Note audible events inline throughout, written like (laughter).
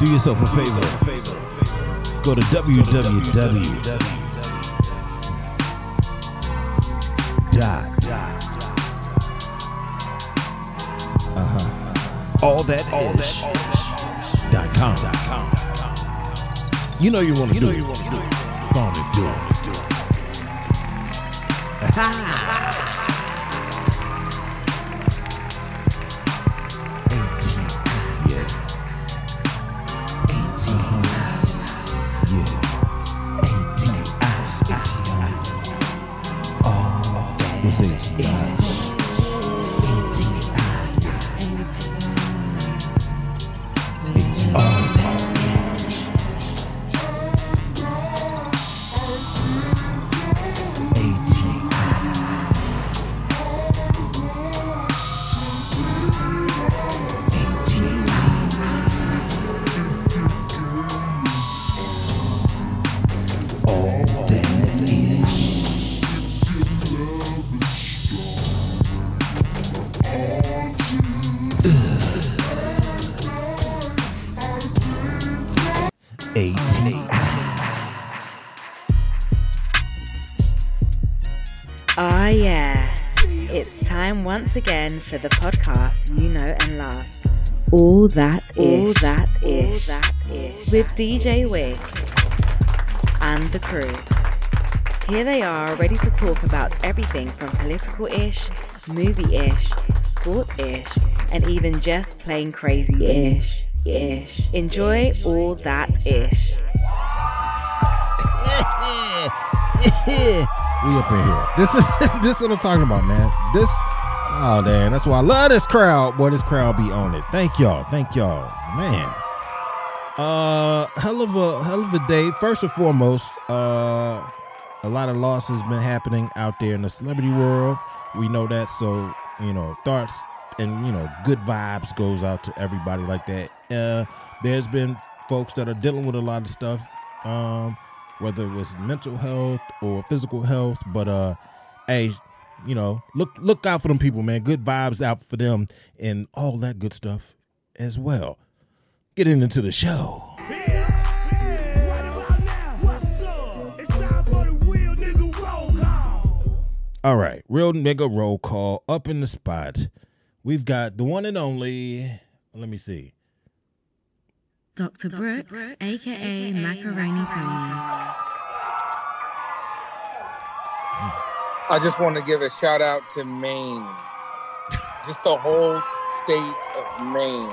Do yourself a favor. Go to www. Dot. Uh huh. All that ish. Dot com. You know you want to do it. Go on and do it. Yeah. (laughs) once again for the podcast you know and love. All that ish. All that ish. that ish. With DJ Wig and the crew. Here they are, ready to talk about everything from political ish, movie ish, sports ish, and even just plain crazy ish. Ish. Enjoy all that ish. (laughs) we up in here. This is (laughs) this is what I'm talking about, man. This oh damn, that's why I love this crowd. Boy, this crowd be on it. Thank y'all. Thank y'all. Man. Uh hell of a hell of a day. First and foremost, uh a lot of losses been happening out there in the celebrity world. We know that. So, you know, thoughts and you know, good vibes goes out to everybody like that. Uh there's been folks that are dealing with a lot of stuff. Um whether it was mental health or physical health. But uh, hey, you know, look look out for them people, man. Good vibes out for them and all that good stuff as well. Getting into the show. All right, real nigga roll call up in the spot. We've got the one and only. Let me see. Dr. Brooks, aka Macaroni Tony. I just want to give a shout out to Maine. Just the whole state of Maine.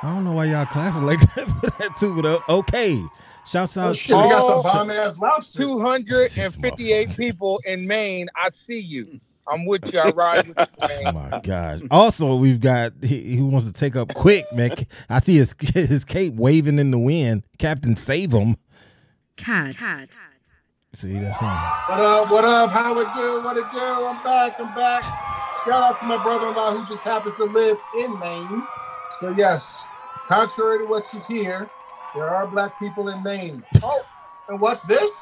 I don't know why y'all clapping like (laughs) that for that too, but uh, okay. Shouts out Oh, shit, we got some Oh, bomb ass lobsters. 258 people in Maine. I see you. I'm with you. I ride with you, (laughs) Oh my gosh. Also, we've got he, he wants to take up quick, man. I see his (laughs) his cape waving in the wind. Captain Save him. Cad. Cad. See that's him. What up? What up? How it do? What it do? I'm back. I'm back. Shout out to my brother-in-law who just happens to live in Maine. So yes, contrary to what you hear, there are black people in Maine. Oh, and what's this?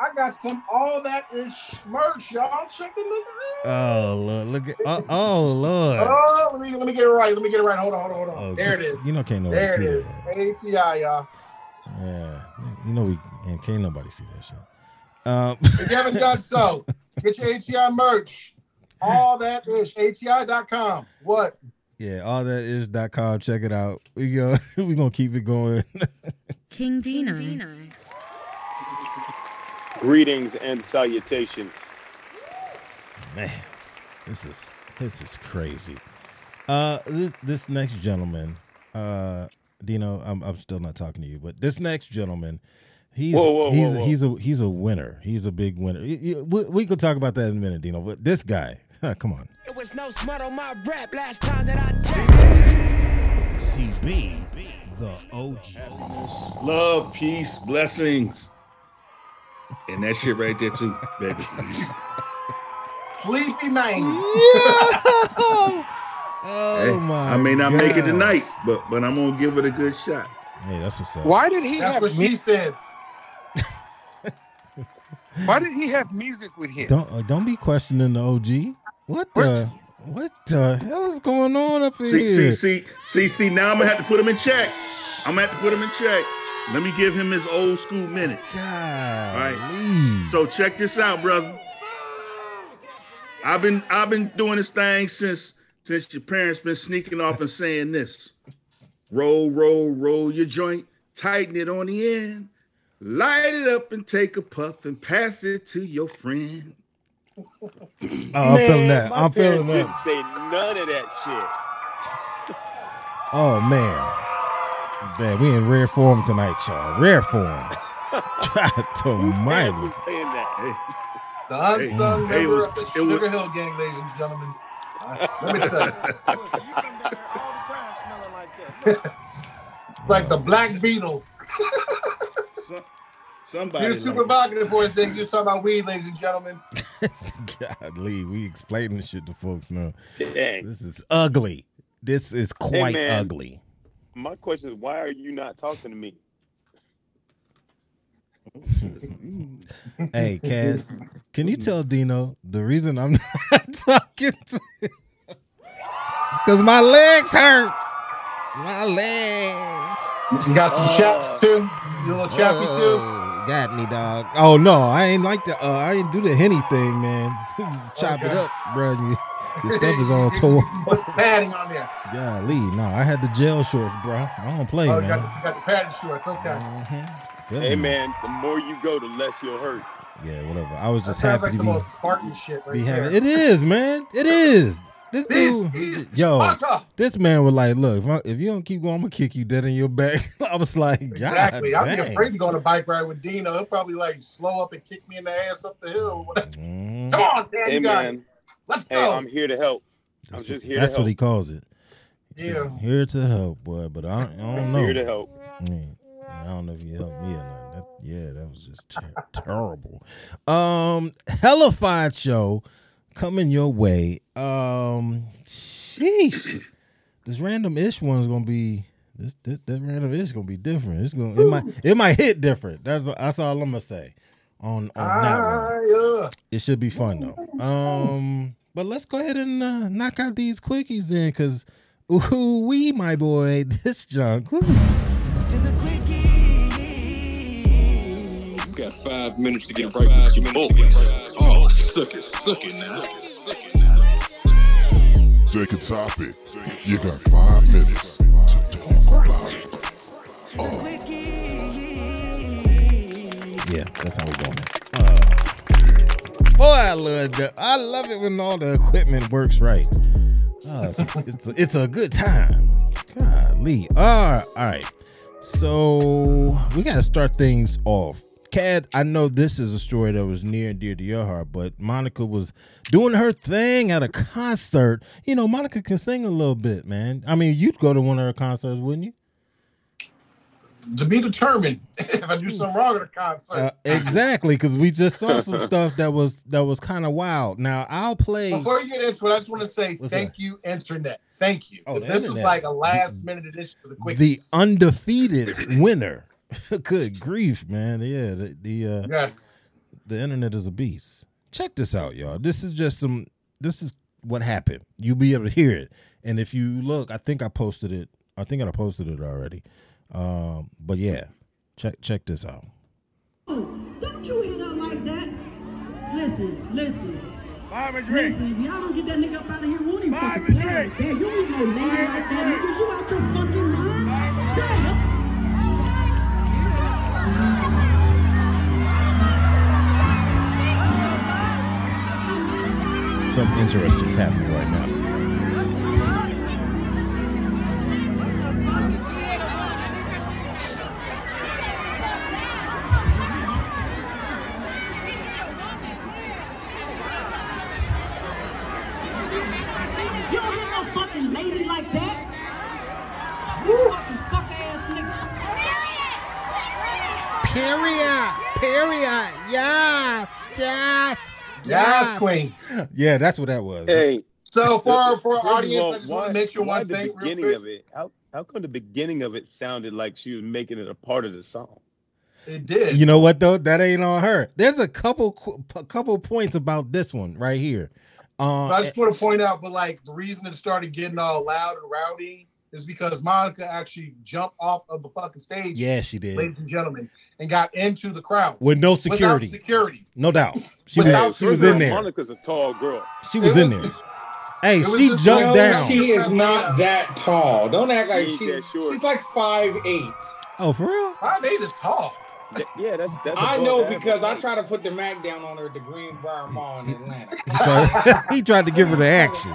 I got some all that ish merch, y'all. Check it look out. Oh Lord, look at oh, oh Lord. Oh, let me let me get it right. Let me get it right. Hold on, hold on, hold on. Oh, there it is. You know can't nobody There see it is. that. ACI, y'all. Yeah. You know we and can't nobody see that shit. Um If you haven't done so, (laughs) get your ATI merch. All that ish ATI.com. What? yeah, all that ish dot com. Check it out. We go (laughs) we gonna keep it going. (laughs) King Dino. Greetings and salutations. Man, this is this is crazy. Uh, this this next gentleman, uh, Dino, I'm I'm still not talking to you, but this next gentleman, he's Whoa, whoa, he's whoa, whoa. he's a he's a winner. He's a big winner. Y- y- We, we could talk about that in a minute, Dino. But this guy, (laughs) come on, There was no smut on my rap last time that I checked. CB, the OG. Love, peace, blessings. And that shit right there too, baby. (laughs) Sleepy Maine. (laughs) Oh Hey, my! I may not make it tonight, but but I'm gonna give it a good shot. Hey, that's what's up. Why did he That's have what she music? said. Why did he have music with him? Don't uh, don't be questioning the OG. What the? What the hell is going on up See, here? see, see, see, see. Now I'm gonna have to put him in check. I'm gonna have to put him in check. Let me give him his old school minute. God. right. So check this out, brother. I've been I've been doing this thing since since your parents been sneaking off and saying this. Roll, roll, roll your joint, tighten it on the end, light it up and take a puff and pass it to your friend. (clears throat) Oh, I'm feeling that. my I'm feeling that. didn't say none of that shit. Oh man. Man, we in rare form tonight, y'all. Rare form. (laughs) God Parents almighty. was saying that. Hey, The unsung Hey, it member was- of the Sugar was- Hill Gang, ladies and gentlemen. Uh, let me tell you, Listen, you come down all the time smelling like that. it's like the Black Beetle. (laughs) some, somebody. You're like- super provocative for us, then. Just talking about weed, ladies and gentlemen. (laughs) God, Lee, we explaining this shit to folks now. Dang. This is ugly. This is quite man. ugly. My question is, why are you not talking to me? (laughs) Hey, Cat, can you tell Dino the reason I'm (laughs) not talking to because my legs hurt. My legs. You got some chaps too. You a little chappy too. Oh, Got me, dog. Oh no, I ain't like the. Uh, I ain't do the henny thing, man. (laughs) Chop it up, bro. You, (laughs) your stuff is on tour. What's the padding on there? Golly, no, I had the gel shorts, bro. I don't play, Oh, you man. got, the, you got the padding shorts. Okay. Mhm. Hey me. man, the more you go, the less you'll hurt. Yeah, whatever. I was just sounds happy like to some be, old Spartan shit right be there. having. It is, man. It is. This This dude, is yo, Sparta. this man was like, "Look, if, I, if you don't keep going, I'm gonna kick you dead in your back." (laughs) I was like, "God Exactly. I'd be afraid to go on a bike ride with Dino. He'll probably like slow up and kick me in the ass up the hill. (laughs) Mhm. Come on, man. Hey you man, Let's hey, go. I'm here to help. I'm That's, just what, here to that's what he calls it. He said, Yeah. here to help, boy. But I, I (laughs) don't I'm know. here to help. Yeah, I don't know if you helped me or not. That, yeah, that was just ter- terrible. Um, hellified show coming your way. Um, sheesh, this random ish one's gonna be this, this that random ish gonna be different. It's gonna it might it might hit different. That's that's all I'm gonna say on on that one. Ah, yeah. It should be fun though. Um, but let's go ahead and uh, knock out these quickies then, because ooh wee, my boy, (laughs) this junk. woo. Got five minutes to get right with your boys. Suck it, suck it now. Take a topic. You got five minutes to talk about it. Yeah, that's how we're going. Uh, boy, I love that. I love it when all the equipment works right. Uh, it's, (laughs) it's, a, it's a good time. Golly. All right, all right. So we got to start things off. Cad, I know this is a story that was near and dear to your heart, but Monica was doing her thing at a concert. You know, Monica can sing a little bit, man. I mean, you'd go to one of her concerts, wouldn't you? To be determined (laughs) if I do something wrong at a concert. Uh, exactly, because we just saw some (laughs) stuff that was that was kind of wild. Now I'll play. Before you get into it, I just want to say What's thank you, internet. Thank you. Oh, this was like a last minute addition to the quick. the undefeated winner. (laughs) Good grief, man! Yeah, the the, uh, yes. the internet is a beast. Check this out, y'all. This is just some. This is what happened. You'll be able to hear it, and if you look, I think I posted it. I think I posted it already. Um, but yeah, check check this out. Don't you hit her like that. Listen, listen. Listen, if y'all don't get that nigga up out of here, we won't even fucking play like that. You ain't no lady like that, niggas. You out your fucking mind? Interesting is happening right now. Yeah, that's what that was. Hey, So (laughs) for for our audience, all, I just why, want to make sure why one the thing real beginning quick. of it? How how come the beginning of it sounded like she was making it a part of the song? It did. You know what though? That ain't on her. There's a couple a couple points about this one right here. Uh, but I just eh, want to point out, but like the reason it started getting all loud and rowdy is because Monica actually jumped off of the fucking stage, yeah, she did ladies and gentlemen, and got into the crowd with no without security, security. no doubt. She Without was she was in there. Monica's a tall girl. She was It in was- there. Hey, she jumped no, down. She is not that tall. Don't act like She ain't she, she's like five eight. Oh, for real? Five eight is tall. Yeah, that's that's. I know because I height. try to put the Mac down on her at the Greenbrier Mall in Atlanta. (laughs) He tried to give her the action.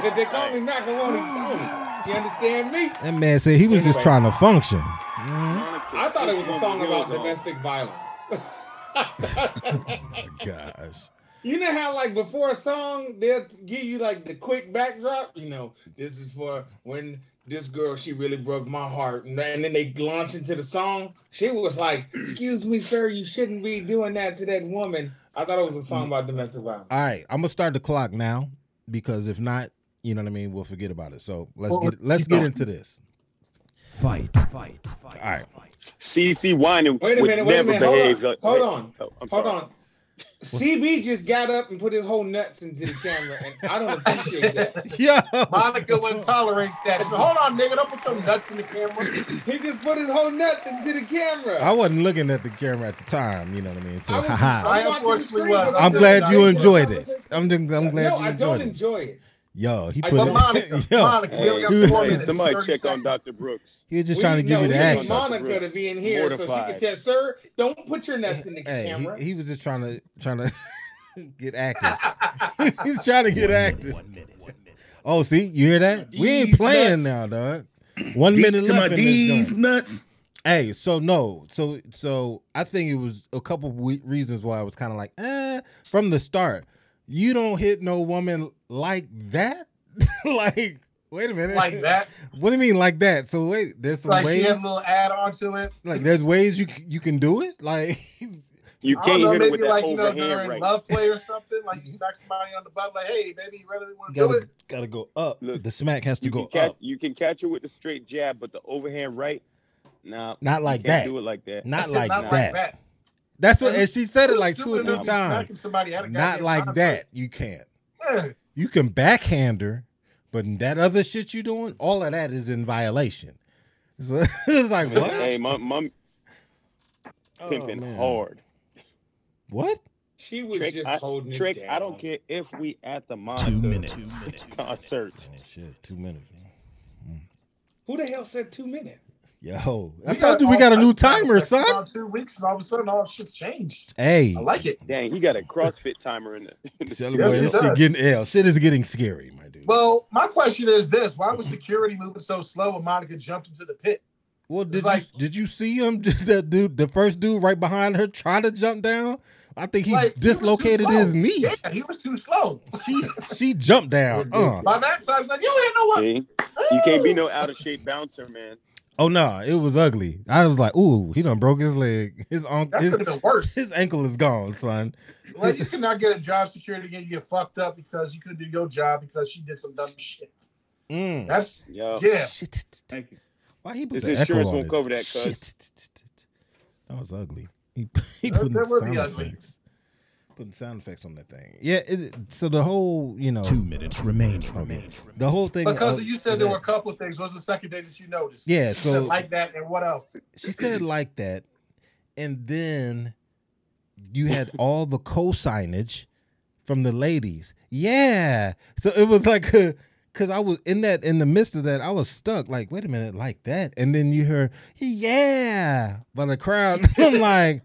They call me Macaroni Tony. You understand me? That man said he was just trying to function. Monica I thought it was a song about domestic violence. Oh (laughs) my gosh. You know how like before a song they'll give you like the quick backdrop. You know, this is for when this girl she really broke my heart, and then, and then they launch into the song. She was like, "Excuse me, sir, you shouldn't be doing that to that woman." I thought it was a song about domestic violence. All right, I'm gonna start the clock now because if not, you know what I mean, we'll forget about it. So let's Well, get let's get going. into this. Fight, fight, fight. All right. CC whining Wait a would minute, wait a never minute, hold on, like- hold on, Oh, hold on. CB just got up and put his whole nuts into the camera, and I don't appreciate that. (laughs) Yeah. Monica wouldn't tolerate that. Hold on, nigga, don't put your nuts in the camera. He just put his whole nuts into the camera. I wasn't looking at the camera at the time, you know what I mean? So I was- (laughs) haha. I I'm watching the unfortunately screen, was. but I'm glad you enjoyed it. I'm I'm glad no, you I don't it. enjoy it. Yo, he I put don't- But Monica, (laughs) Yo, Monica, we only Hey, got Hey, four hey, minutes. somebody 30 check on. Dr. Brooks. he was just We- trying to give no, you the action. Monica to be in here so she Mortified. can tell, sir, don't put your nuts in the Hey, camera. he, he was just trying to trying to (laughs) get active. (laughs) He's trying to get One minute, active. one minute, one minute. Oh, see, you hear that? We ain't playing nuts. now, dog. One D- minute to my left in this D's nuts. Hey, so no, so so I think it was a couple of reasons why I was kind of like, eh, from the start. You don't hit no woman like that. (laughs) like, wait a minute, Like that. (laughs) What do you mean like that? So wait, there's some Like ways. she had a little add on to it. like, there's ways you you can do it. Like, (laughs) You I don't can't know, hit it maybe with that like you know overhand during right. love play or something. Like you smack somebody on the butt, like, hey, baby, you really want to do gotta it? gotta go up. Look, the smack has to go catch up, you can catch it with the straight jab, but the overhand right, nah, not you like can't that. Do it like that. Not like Not that. like that. That's what, and she said it like two or three enough to be times. smacking Somebody at a Not like that. You can't. You can backhand her, but that other shit you doing, all of that is in violation. (laughs) So it's like what? Hey, my my Oh, pimping man. hard. What? she was Trick, just I, holding Trick, it I don't care if we at the Monica Two minutes. Two minutes. (laughs) concert. Oh, shit, two minutes. Who the hell said two minutes? Yo, I We told you we got a new timer, son. Two weeks, and all of a sudden, all shit's changed. Hey, I like it. Dang, he got a CrossFit timer in the. (laughs) In the celebrate. Yes, it this shit getting yeah, shit is getting scary, my dude. Well, my question is this: Why was security moving so slow when Monica jumped into the pit? Well, did like- you did you see him? (laughs) that dude, the first dude right behind her, trying to jump down. I think he Like, he was too dislocated slow. his knee. Yeah, he was too slow. She she jumped down. Uh. By that time, I was like, "You ain't know what." See? You can't be no out of shape bouncer, man. Oh no, it was ugly. I was like, ooh, he done broke his leg. (laughs) His uncle, That his, could have been worse. (laughs) his ankle is gone, son. Like, you cannot get a job security again. You get fucked up because you couldn't do your job because she did some dumb shit. Mm. That's Yo, yeah. Shit. Thank you. Why he put His the insurance echo on won't it? cover that, cuz. Shit. That was ugly. He, (laughs) he That- put that would sound be ugly. effects. Putting sound effects on that thing. Yeah. It, so the whole, you know, Two minutes remaining. Remaining. the whole thing. Because of you said there that- were a couple of things. What's the second thing that you noticed? Yeah, She said so- like that, and what else? she said like that, and then you had all the co-signage from the ladies. Yeah, so it was like, uh, A, because I was in that in the midst of that, I was stuck. Like, wait a minute, like that, and then you heard yeah by the crowd. (laughs) I'm like,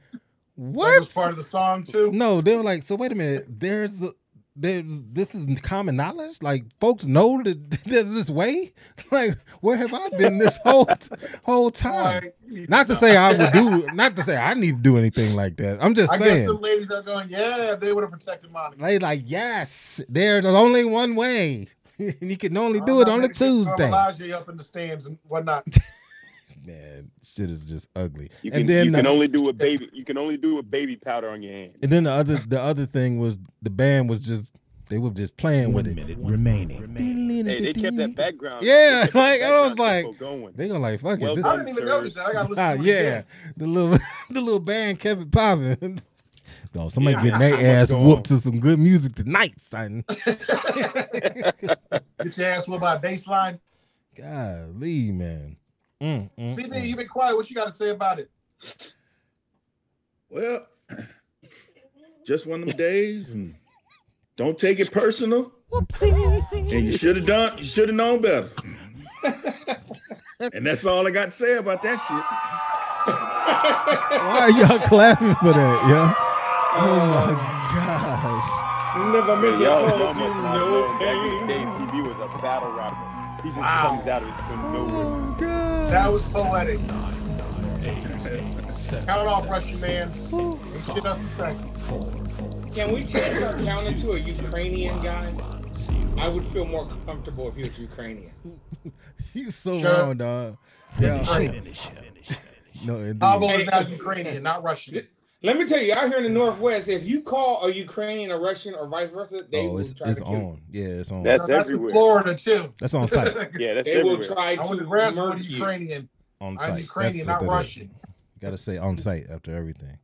That what? was part of the song too. No, they were like, so wait a minute, there's. a- There's this is common knowledge. Like folks know that (laughs) there's this way. (laughs) Like where have I been this whole whole time? Like, Not to know. say I would do, (laughs) not to say I need to do anything like that. I'm just I guess saying, some ladies are going, yeah, they would have protected Monica. they like yes, there's only one way, and you can only do it on a Tuesday. Elijah up in the stands and whatnot. Man, shit is just ugly. You can, and then, you can the, only do a baby. You can only do a baby powder on your hand. and then the other, the other thing was the band was just they were just playing with One it. minute remaining. Hey, they kept that background. Yeah, they kept that like, I was like- tempo going. They gonna like fuck Well it. This, I done. didn't even sirs. notice that. I got to listen ah, to it yeah, the little (laughs) the little band kept it popping. (laughs) though. Somebody Yeah, getting their ass whooped on. to some good music tonight, son. (laughs) Get your ass whooped by a baseline. Golly, man. Mm, mm, CB, mm. you been quiet. What you got to say about it? Well, just one of them days, and don't take it personal. And you should have done. You should have known better. and that's all I got to say about that shit. Why are y'all clapping for that, yo? Oh my gosh. Never meant to Y'all, cause y'all you must not no know back in the pain. day, CB was a battle rapper. He just Wow. comes out of from nowhere. That was poetic. Count off, Russian man. And shit us a second. Can we change our counter to a Ukrainian guy? I would feel more comfortable if he was Ukrainian. (laughs) You so Sure. wrong, dog. Yeah. Finish, No, indeed. Pablo is now Ukrainian, not Russian. Let me tell you, out here in the Northwest, if you call a Ukrainian a Russian or vice versa, they Oh, will it's, try it's to kill you. on. Yeah, it's on. That's That's in everywhere. Florida too. That's on site. (laughs) Yeah, that's They will try I to to grad murder you. Ukrainian. On I'm site. Ukrainian, That's not what that is. Russian. Got to say on site after everything.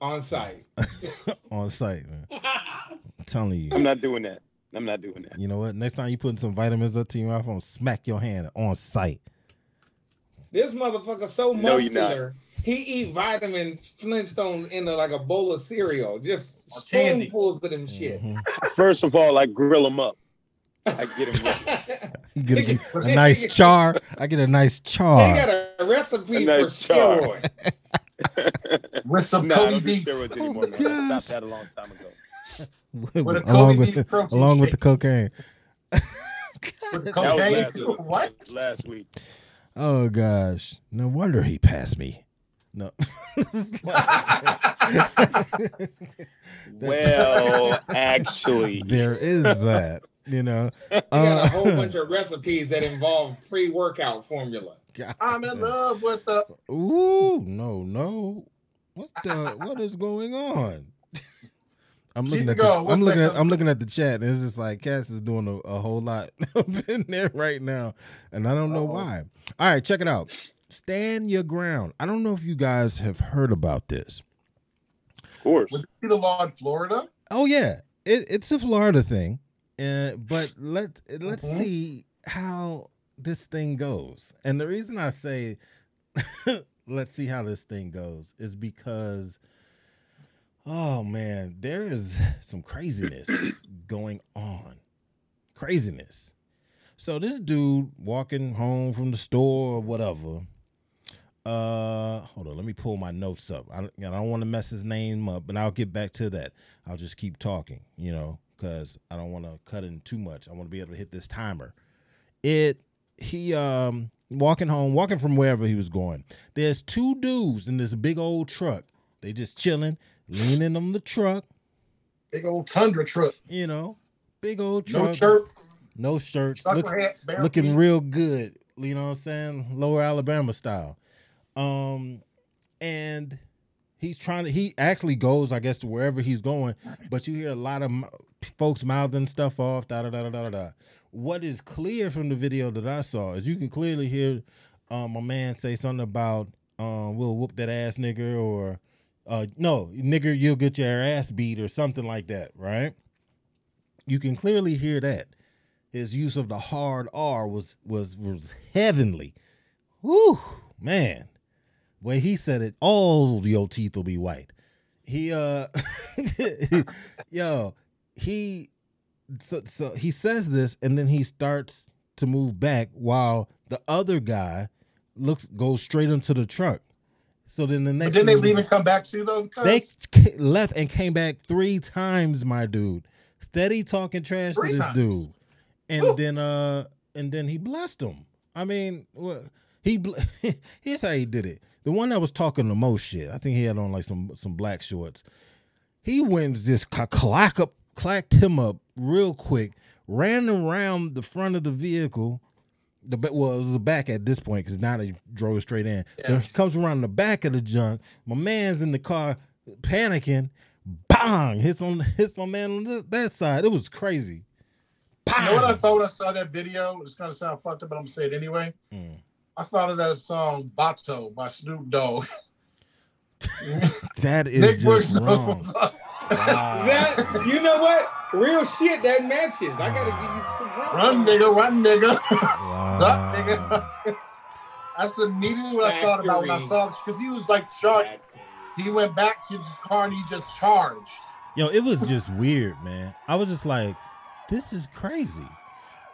on site. (laughs) on site, man. I'm telling you. I'm not doing that. I'm not doing that. You know what? Next time you putting some vitamins up to your mouth, I'm gonna smack your hand on site. This motherfucker so No, you're not. muscular. He eat vitamin Flintstones in a, like a bowl of cereal, just Or candy. spoonfuls of them shit. Mhm. (laughs) First of all, I grill them up. I get them ready. You (laughs) get a, a nice char. I get a nice char. He got a recipe A nice for char. steroids. (laughs) With some nah, I Cody don't do beef. steroids Oh anymore, my man. I stopped that a long time ago. With a along with beef the, protein along with the cocaine. With the cocaine. last. What? Last week. Oh gosh, no wonder he passed me. No. (laughs) Well, actually, there is that. You know. (laughs) He got a Uh, whole bunch of recipes that involve pre-workout formula. God I'm in damn. love with the. Ooh, no, no. What the? what is going on? (laughs) I'm looking it at the, going. What's I'm looking at I'm looking at the chat and it's just like Cass is doing a, a whole lot up in there right now, and I don't know Uh-oh. why. All right, check it out. Stand your ground. I don't know if you guys have heard about this. of course. Would it be the law in Florida? Oh yeah, it, it's a Florida thing, uh, but let let's Mhm. see how this thing goes. And the reason I say (laughs) let's see how this thing goes is because oh man, there is some craziness going on. Craziness. So this dude walking home from the store or whatever. Uh, hold on. Let me pull my notes up. I, don't- you know, I don't want to mess his name up, but I'll get back to that. I'll just keep talking, you know, because I don't want to cut in too much. I want to be able to hit this timer. It he um walking home, walking from wherever he was going. There's two dudes in this big old truck. They just chilling, leaning on the truck. Big old tundra truck. You know, big old truck. No shirts. no shirts. Look- hats. looking feet. real good. You know what I'm saying? Lower Alabama style. Um, and he's trying to. He actually goes, I guess, to wherever he's going. But you hear a lot of folks mouthing stuff off. Da da da da da da. What is clear from the video that I saw is you can clearly hear um, a man say something about um, "We'll whoop that ass nigger" or uh, "No, nigger, you'll get your ass beat" or something like that. Right? You can clearly hear that his use of the hard R was was was heavenly. Whew, man. Way he said it, all your teeth will be white. He uh (laughs) yo, he so, so he says this and then he starts to move back while the other guy looks goes straight into the truck. So then the next But then they leave and come back to those. they left and came back three times, my dude. Steady talking trash Three to this times. dude, and Whew. then uh, and then he blessed him. I mean, what he (laughs) here's how he did it. The one that was talking the most shit, I think he had on like some some black shorts. He went and just clack up, clacked him up real quick, ran around the front of the vehicle. The well, it was the back at this point because now they drove straight in. Yeah. Then he comes around the back of the junk. My man's in the car panicking. Bang! Hits on (laughs) hits my man on this, that side. It was crazy. You know what I thought when I saw that video? It's gonna sound fucked up, but I'm gonna say it anyway. Mm. I thought of that song "Vato" by Snoop Dogg. (laughs) That is Nick just Bush wrong. (laughs) what's up. That you know what? Real shit that matches. I gotta give you some props. Run, nigga, run, nigga. (laughs) Wow. Duck, nigga. That's immediately what I thought about when I saw this because he was like charged. He went back to his car and he just charged. Yo, it was just weird, man. I was just like, this is crazy.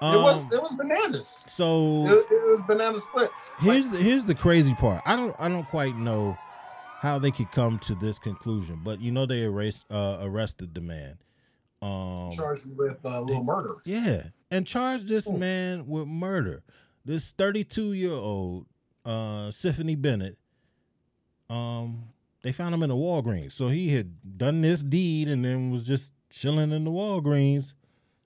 It was Um, it was bananas. so It, it was banana splits. here's the, here's the crazy part. I don't I don't quite know how they could come to this conclusion, but you know they erased uh, arrested the man. Um, charged with a uh, little murder. yeah, and charged this man with murder. This 32 year old uh, Symphony Bennett. Um, they found him in the Walgreens, so he had done this deed and then was just chilling in the Walgreens.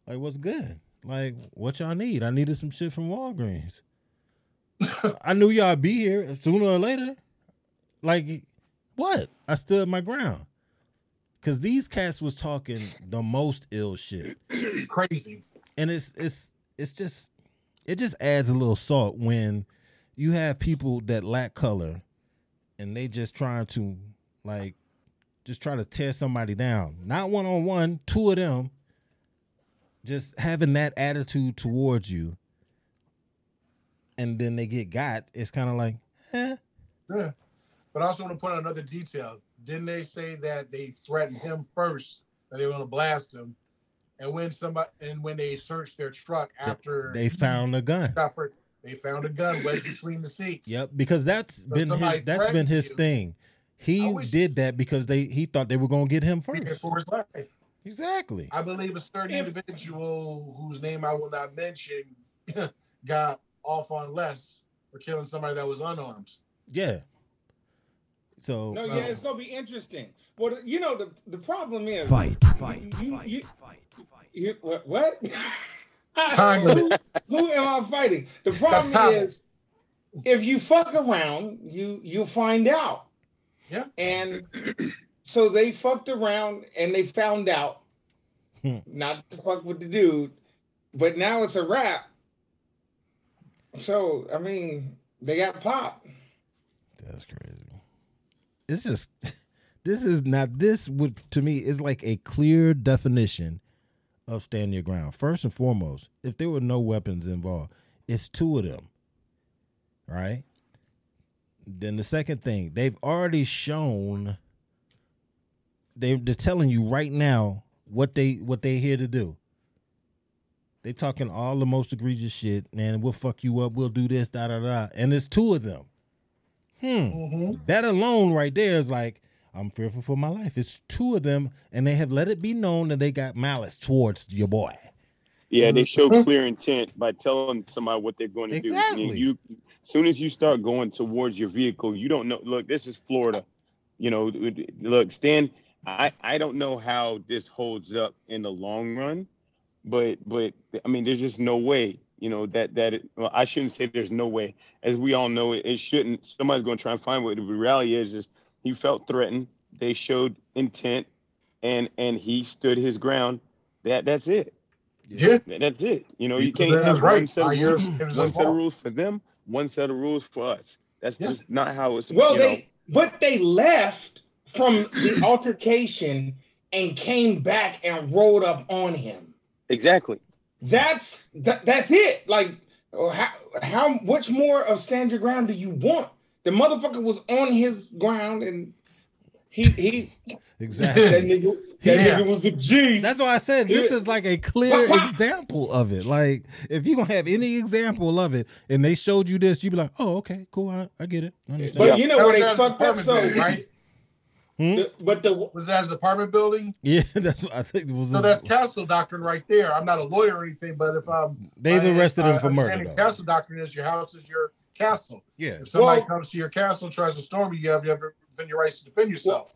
Like, what's good? Like, what y'all need? I needed some shit from Walgreens. (laughs) I knew y'all be here sooner or later. Like, what? I stood my ground. Cause these cats was talking the most ill shit. (clears throat) Crazy. And it's it's it's just it just adds a little salt when you have people that lack color and they just trying to like just try to tear somebody down. Not one on one, two of them just having that attitude towards you and then they get got, it's kind of like, eh. Yeah. But I also want to point out another detail. Didn't they say that they threatened him first, that they were going to blast him? And when somebody and when they searched their truck after They found a gun. suffered, they found a gun wedged between the seats. Yep, because that's So been his that's been his you. thing. He did that because they he thought they were gonna get him first. for his life. Exactly. I believe a certain individual whose name I will not mention (laughs) got off on less for killing somebody that was unarmed. Yeah. So No, yeah, it's gonna be interesting. Well, you know the the problem is Fight, you- fight, you, fight, you, you- what? what? (laughs) Time who, limit. who am I fighting? The problem is if you fuck around, you you find out. Yeah. And so they fucked around and they found out Hmm. not to fuck with the dude, but now it's a wrap. So I mean, they got popped. That's crazy. It's just (laughs) this is not this would to me is like a clear definition of stand your ground. First and foremost, if there were no weapons involved, it's two of them. Right? Then the second thing, they've already shown they they're telling you right now what they what they here to do. They talking all the most egregious shit, man. We'll fuck you up. We'll do this, da da da. And it's two of them. Hmm. Mm-hmm. That alone right there is like, I'm fearful for my life. It's two of them, and they have let it be known that they got malice towards your boy. Yeah, they show Mhm. clear intent by telling somebody what they're going to do. Exactly. And you, as soon as you start going towards your vehicle, you don't know. Look, this is Florida. You know, look, Stan. I I don't know how this holds up in the long run, but but I mean, there's just no way. You know that that it, well, I shouldn't say there's no way. As we all know, it, it shouldn't. Somebody's going to try and find what the reality is. Is he felt threatened? They showed intent, and and he stood his ground. That that's it. Yeah. That's it. You know, He you can't have his one set of rules, one set of rules for them, one set of rules for us. That's just not how it's. Well, you know. they but they left from the altercation and came back and rolled up on him. exactly. That's that, that's it. Like how how much more of stand your ground do you want? The motherfucker was on his ground and he he Exactly. that nigga that Yeah. nigga was a G. That's why I said this Yeah. is like a clear Pop, pop. example of it. Like, if you gonna have any example of it, and they showed you this, you'd be like, "Oh, okay, cool, I, I get it." I understand. But you know That where they fucked up so right? Hmm? the- but the Was that his apartment building? yeah, (laughs) that's what I think it was. So that's castle doctrine right there. I'm not a lawyer or anything, but if I'm They've I- arrested him I for murder, understanding though. Castle doctrine is your house is your castle. yeah, If somebody Well- comes to your castle and tries to storm you, you have, you have within your rights to defend yourself.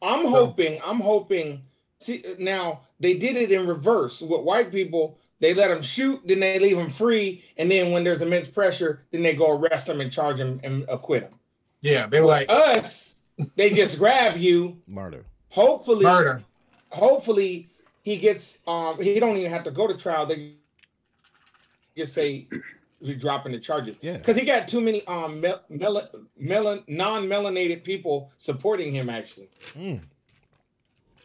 I'm hoping, I'm hoping. See, now they did it in reverse. With white people, they let them shoot, then they leave them free, and then when there's immense pressure, then they go arrest them and charge them and acquit them. Yeah, they were like Us, they just grab you. murder. Hopefully, murder. hopefully he gets. Um, he don't even have to go to trial. They just say be dropping the charges. Yeah. because he got too many um mel- mel- melan- non-melanated people supporting him. Actually, Mm.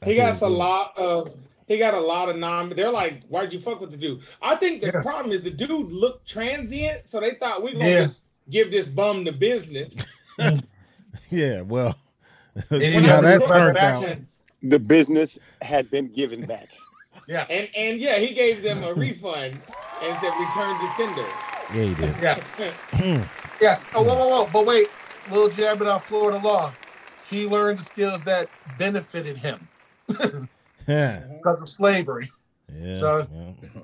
he got a good. lot of he got a lot of non. They're like, why'd you fuck with the dude? I think the Yeah. problem is the dude looked transient, so they thought we gonna Yeah. just give this bum the business. (laughs) Yeah, well, (laughs) And how that turned out. The business had been given back. Yeah. And and yeah, he gave them a refund and said return to sender. Yeah, he did. Yes. (laughs) Yes. Oh, whoa, whoa, whoa. But wait, little jab about Florida law. He learned the skills that benefited him (laughs) Yeah, because of slavery. yeah. So- yeah.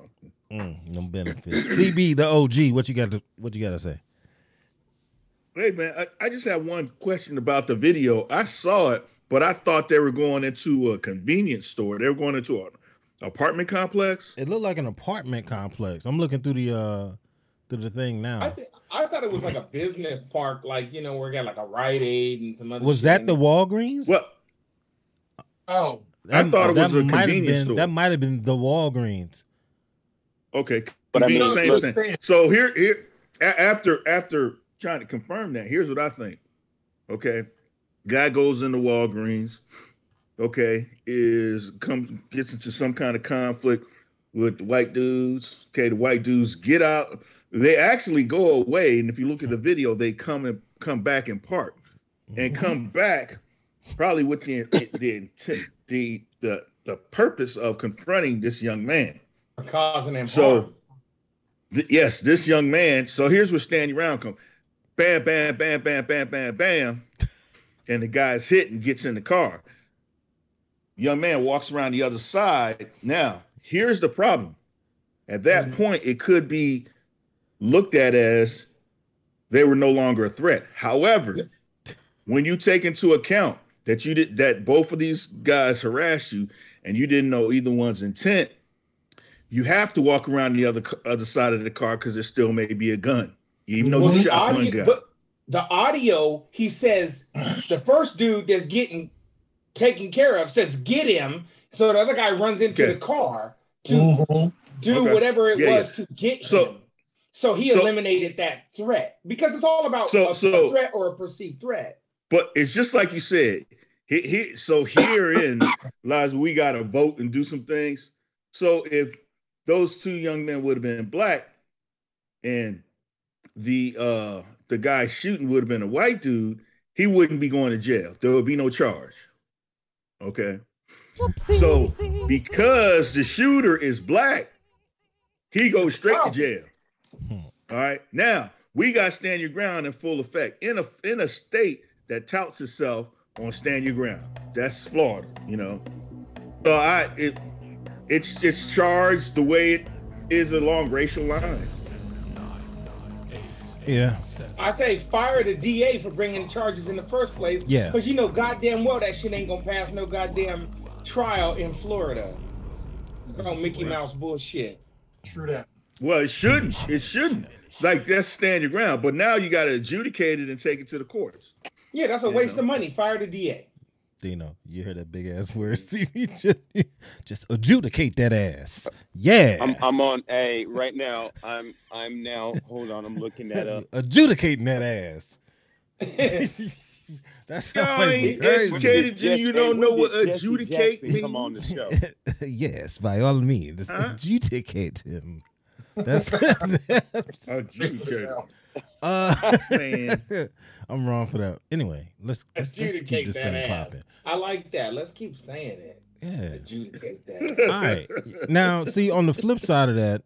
Mm, no benefits. CB, the OG. What you got to What you got to say? Hey man, I, I just have one question about the video. I saw it, but I thought they were going into a convenience store. They were going into an apartment complex. It looked like an apartment complex. I'm looking through the uh through the thing I now. I thought it was like a business park, like you know, where we got like a Rite Aid and some other. Was that the it. Walgreens? Well, Oh, I thought it was a might have convenience been, store. That might have been the Walgreens. Okay, But I convenience, mean, same look- thing. So here, here, after after trying to confirm that, here's what I think. Okay, guy goes into Walgreens. Okay, is comes gets into some kind of conflict with the white dudes. Okay, the white dudes get out. They actually go away, and if you look at the video, they come and come back and park, and come back probably with the the intent, the the the purpose of confronting this young man. causing him So, harm. th- yes, this young man. So here's where stand your ground come. Bam, bam, bam, bam, bam, bam, bam. And the guy's hit and gets in the car. Young man walks around the other side. Now, here's the problem. At that mm-hmm. point, it could be looked at as they were no longer a threat. However, when you take into account that you did that both of these guys harassed you and you didn't know either one's intent, you have to walk around the other other side of the car because there still may be a gun, even though Well, you the shot one audio, guy. but the audio, he says (clears throat) the first dude that's getting taken care of says get him. So the other guy runs into Okay. the car to Mhm. do Okay. whatever it Yeah, was to get So- him. So he so- eliminated that threat because it's all about So- a, so- a threat or a perceived threat. But it's just like you said. He, he, so herein lies we got to vote and do some things. So if those two young men would have been black, and the uh the guy shooting would have been a white dude, he wouldn't be going to jail. There would be no charge. Okay. So because the shooter is black, he goes straight to jail. All right. Now we got stand your ground in full effect in a in a state that touts itself on stand your ground. That's Florida, you know. So I it it's it's charged the way it is along racial lines. Yeah. I say fire the DA for bringing charges in the first place. Yeah. Because you know goddamn well that shit ain't gonna pass no goddamn trial in Florida. No Mickey Mouse bullshit. True that. Well, it shouldn't. It shouldn't. Like that's stand your ground. But now you got to adjudicate it and take it to the courts. Yeah, that's a You waste know. of money. Fire the DA. Dino, you heard that big ass (laughs) word. See me just, just adjudicate that ass. Yeah. I'm I'm on a right now. I'm I'm now. Hold on, I'm looking that up. (laughs) Adjudicating that ass. (laughs) That's Y'all how ain't crazy. educated and you don't know what adjudicate Jackson come on the means. show? yes, by all means, Huh? adjudicate him. That's Adjudicate. Uh, (laughs) Man. (laughs) I'm wrong for that. Anyway, let's let's, let's keep this thing popping. I like that. Let's keep saying it. Yeah. Adjudicate that. (laughs) All right. Now, see, on the flip side of that,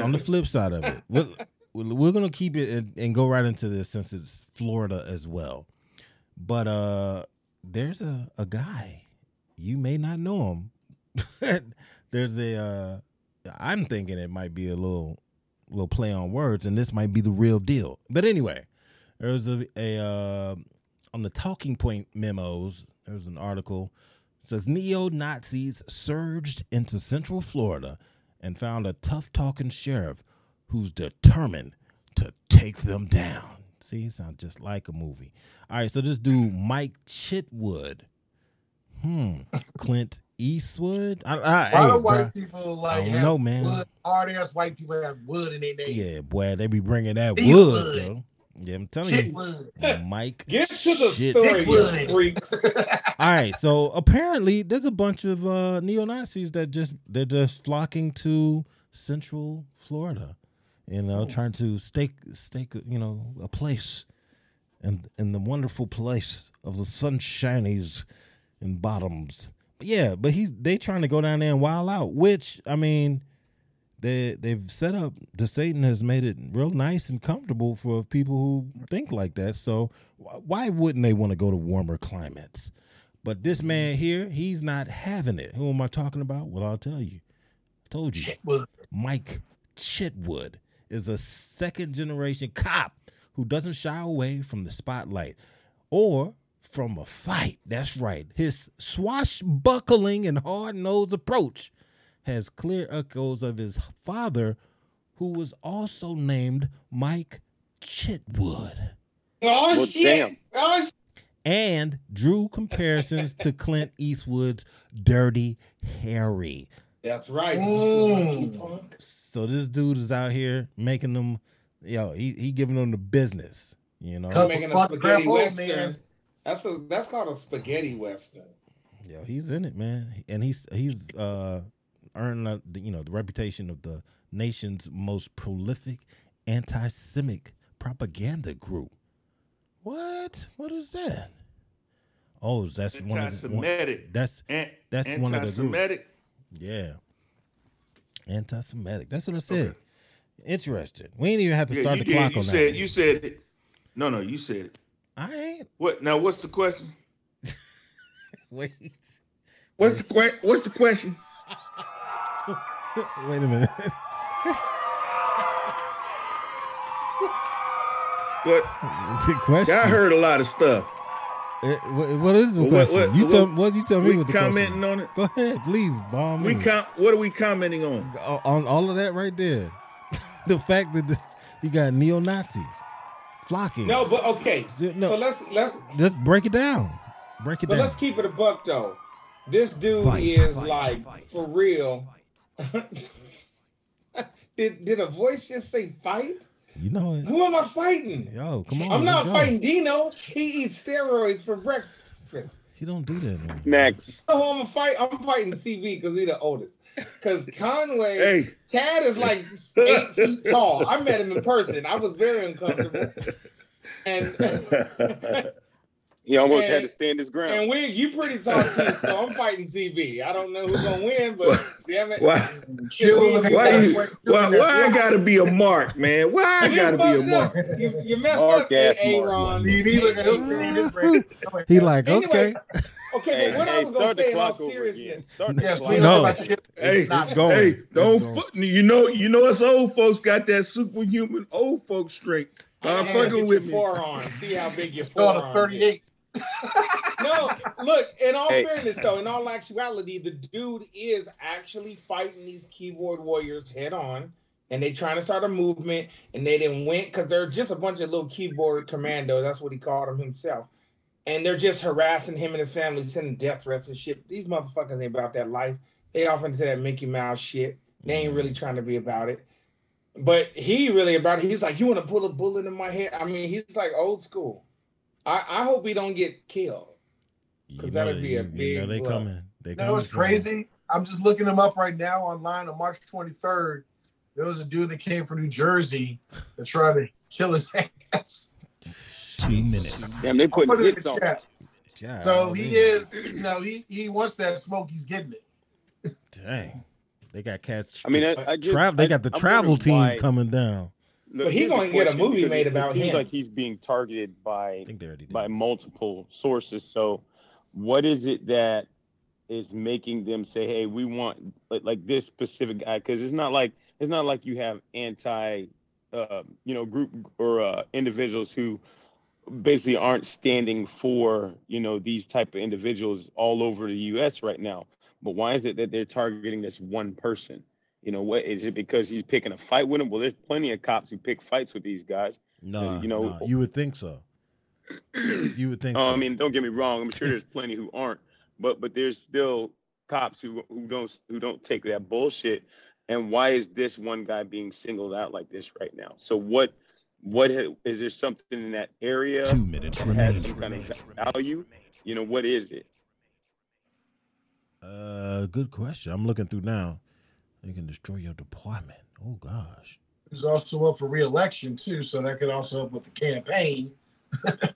on the flip side of it, we're, we're gonna keep it and, and go right into this since it's Florida as well. But uh, there's a a guy you may not know him. there's a uh, I'm thinking it might be a little little play on words, and this might be the real deal. But anyway, there's a, a uh, on the talking point memos. There's an article says neo Nazis surged into Central Florida and found a tough talking sheriff who's determined to take them down. See, sounds just like a movie. All right, so this dude, Mike Chitwood, hmm, Clint Eastwood. I, I, Why hey, do white bruh. people like don't know, man. wood? Hard ass white people have wood in their name. Yeah, boy, they be bringing that Big wood, wood. though. Yeah, I'm telling Shit you, wood. Mike. (laughs) Get to the Shit story, you wood. freaks. (laughs) All right, so apparently there's a bunch of uh, neo Nazis that just they're just flocking to Central Florida, you know, trying to stake stake you know a place, in in the wonderful place of the sunshinies and bottoms. Yeah, but he's they trying to go down there and wild out, which I mean, they they've set up the Satan has made it real nice and comfortable for people who think like that. So why wouldn't they want to go to warmer climates? But this man here, he's not having it. Who am I talking about? Well, I'll tell you. I told you. Wood. Mike Chitwood is a second generation cop who doesn't shy away from the spotlight or from a fight. That's right. His swashbuckling and hard nosed approach has clear echoes of his father, who was also named Mike Chitwood, Oh Well, shit! damn. Oh shit! and drew comparisons to Clint Eastwood's Dirty Harry. That's right. Mm. So this dude is out here making them, yo, he he giving them the business, you know. Couple Making a spaghetti grab western. man. That's a that's called a spaghetti western. Yo, he's in it, man, and he's he's uh earned uh, the, you know the reputation of the nation's most prolific anti-Semitic propaganda group. What? What is that? Oh, that's one of the, one, Anti-Semitic. that's An- that's one of the anti-Semitic. Yeah. Anti-Semitic. That's what I said. Interesting. We ain't even have to Yeah, start the did. clock You on said that. you said it. No, no, you said it. I ain't. What now? What's the question? (laughs) Wait. What's the que- What's the question? (laughs) Wait a minute. (laughs) What? Good question. I heard a lot of stuff. Eh, what, what is the question? what- you what- tell what you tell me we what the commenting question. on it. Go ahead, please, bomb We me. com- What are we commenting on? on, on all of that right there. the fact that the, you got neo Nazis flocking. No, but okay. No. So let's let's Just break it down. Break it but down. let's keep it a buck though. This dude Fight, is fight, like for real. (laughs) did did a voice just say fight? You know it. Who am I fighting? Yo, come on. I'm not fighting Dino. He eats steroids for breakfast. He don't do that. Man. Next. Oh, I'm a fight. I'm fighting CB because he's the oldest. Because Conway, Hey. Cat is like eight feet tall. I met him in person. I was very uncomfortable. And He almost had to stand his ground. and we, you pretty tall too, so I'm fighting CB. I don't know who's gonna win, but damn it, Why? Chill, look Why? that. You, why? Why I gotta be a mark, man? Why I You gotta be a fucked mark? You, you messed Mark up, ass A- Aaron. Look at this. He like Anyway, okay. Okay, Hey, but what I hey, was gonna start say in all clock over seriousness. Start the Yes, No. know about your shit. Hey, It's going. hey, don't. going. Fu- you know, you know, us old folks got that superhuman old folks strength. Stop Yeah, fucking get with your me. forearm. See how big your It's called forearm a 38. No, look, in all Hey. fairness, though, in all actuality, the dude is actually fighting these keyboard warriors head on, and they trying to start a movement, and they didn't win because they're just a bunch of little keyboard commandos. That's what he called them himself. And they're just harassing him and his family, sending death threats and shit. These motherfuckers ain't about that life. They off into that Mickey Mouse shit. They ain't really mm-hmm. trying to be about it. But he really about it. He's like, you want to pull a bullet in my head? I mean, he's like old school. I, I hope he don't get killed. Because that'd they- be a you- you big know they blow. coming. They You know coming what's for crazy? I'm just looking him up right now online on March 23rd. There was a dude that came from New Jersey that tried to kill his (laughs) ass. Two minutes. Damn, they putting put it in hits the on. chat. God, So he damn. is, you know, he he wants that smoke. He's getting it. Dang. They got cats. I mean, I, I just, Trav- they I- got the I'm travel teams why- coming down. Look, But he gonna get a movie made about it seems him. Like he's being targeted by think they already by multiple sources. So, what is it that is making them say, "Hey, we want like, like this specific guy"? Because it's not like it's not like you have anti, uh, you know, group or uh, individuals who basically aren't standing for you know these type of individuals all over the U.S. right now. But why is it that they're targeting this one person? You know, what is it because he's picking a fight with him? Well, there's plenty of cops who pick fights with these guys. No, you know- you would think so. (clears throat) You would think Oh, so. I mean, don't get me wrong. I'm sure there's (laughs) plenty who aren't, but but there's still cops who who don't who don't take that bullshit? And why is this one guy being singled out like this right now? So what what ha- is there something in that area Two minutes that has remaining. some kind of value? You know what is it? Uh, good question. I'm looking through now. They can destroy your department. Oh gosh. He's also up for re-election too, so that could also help with the campaign. (laughs)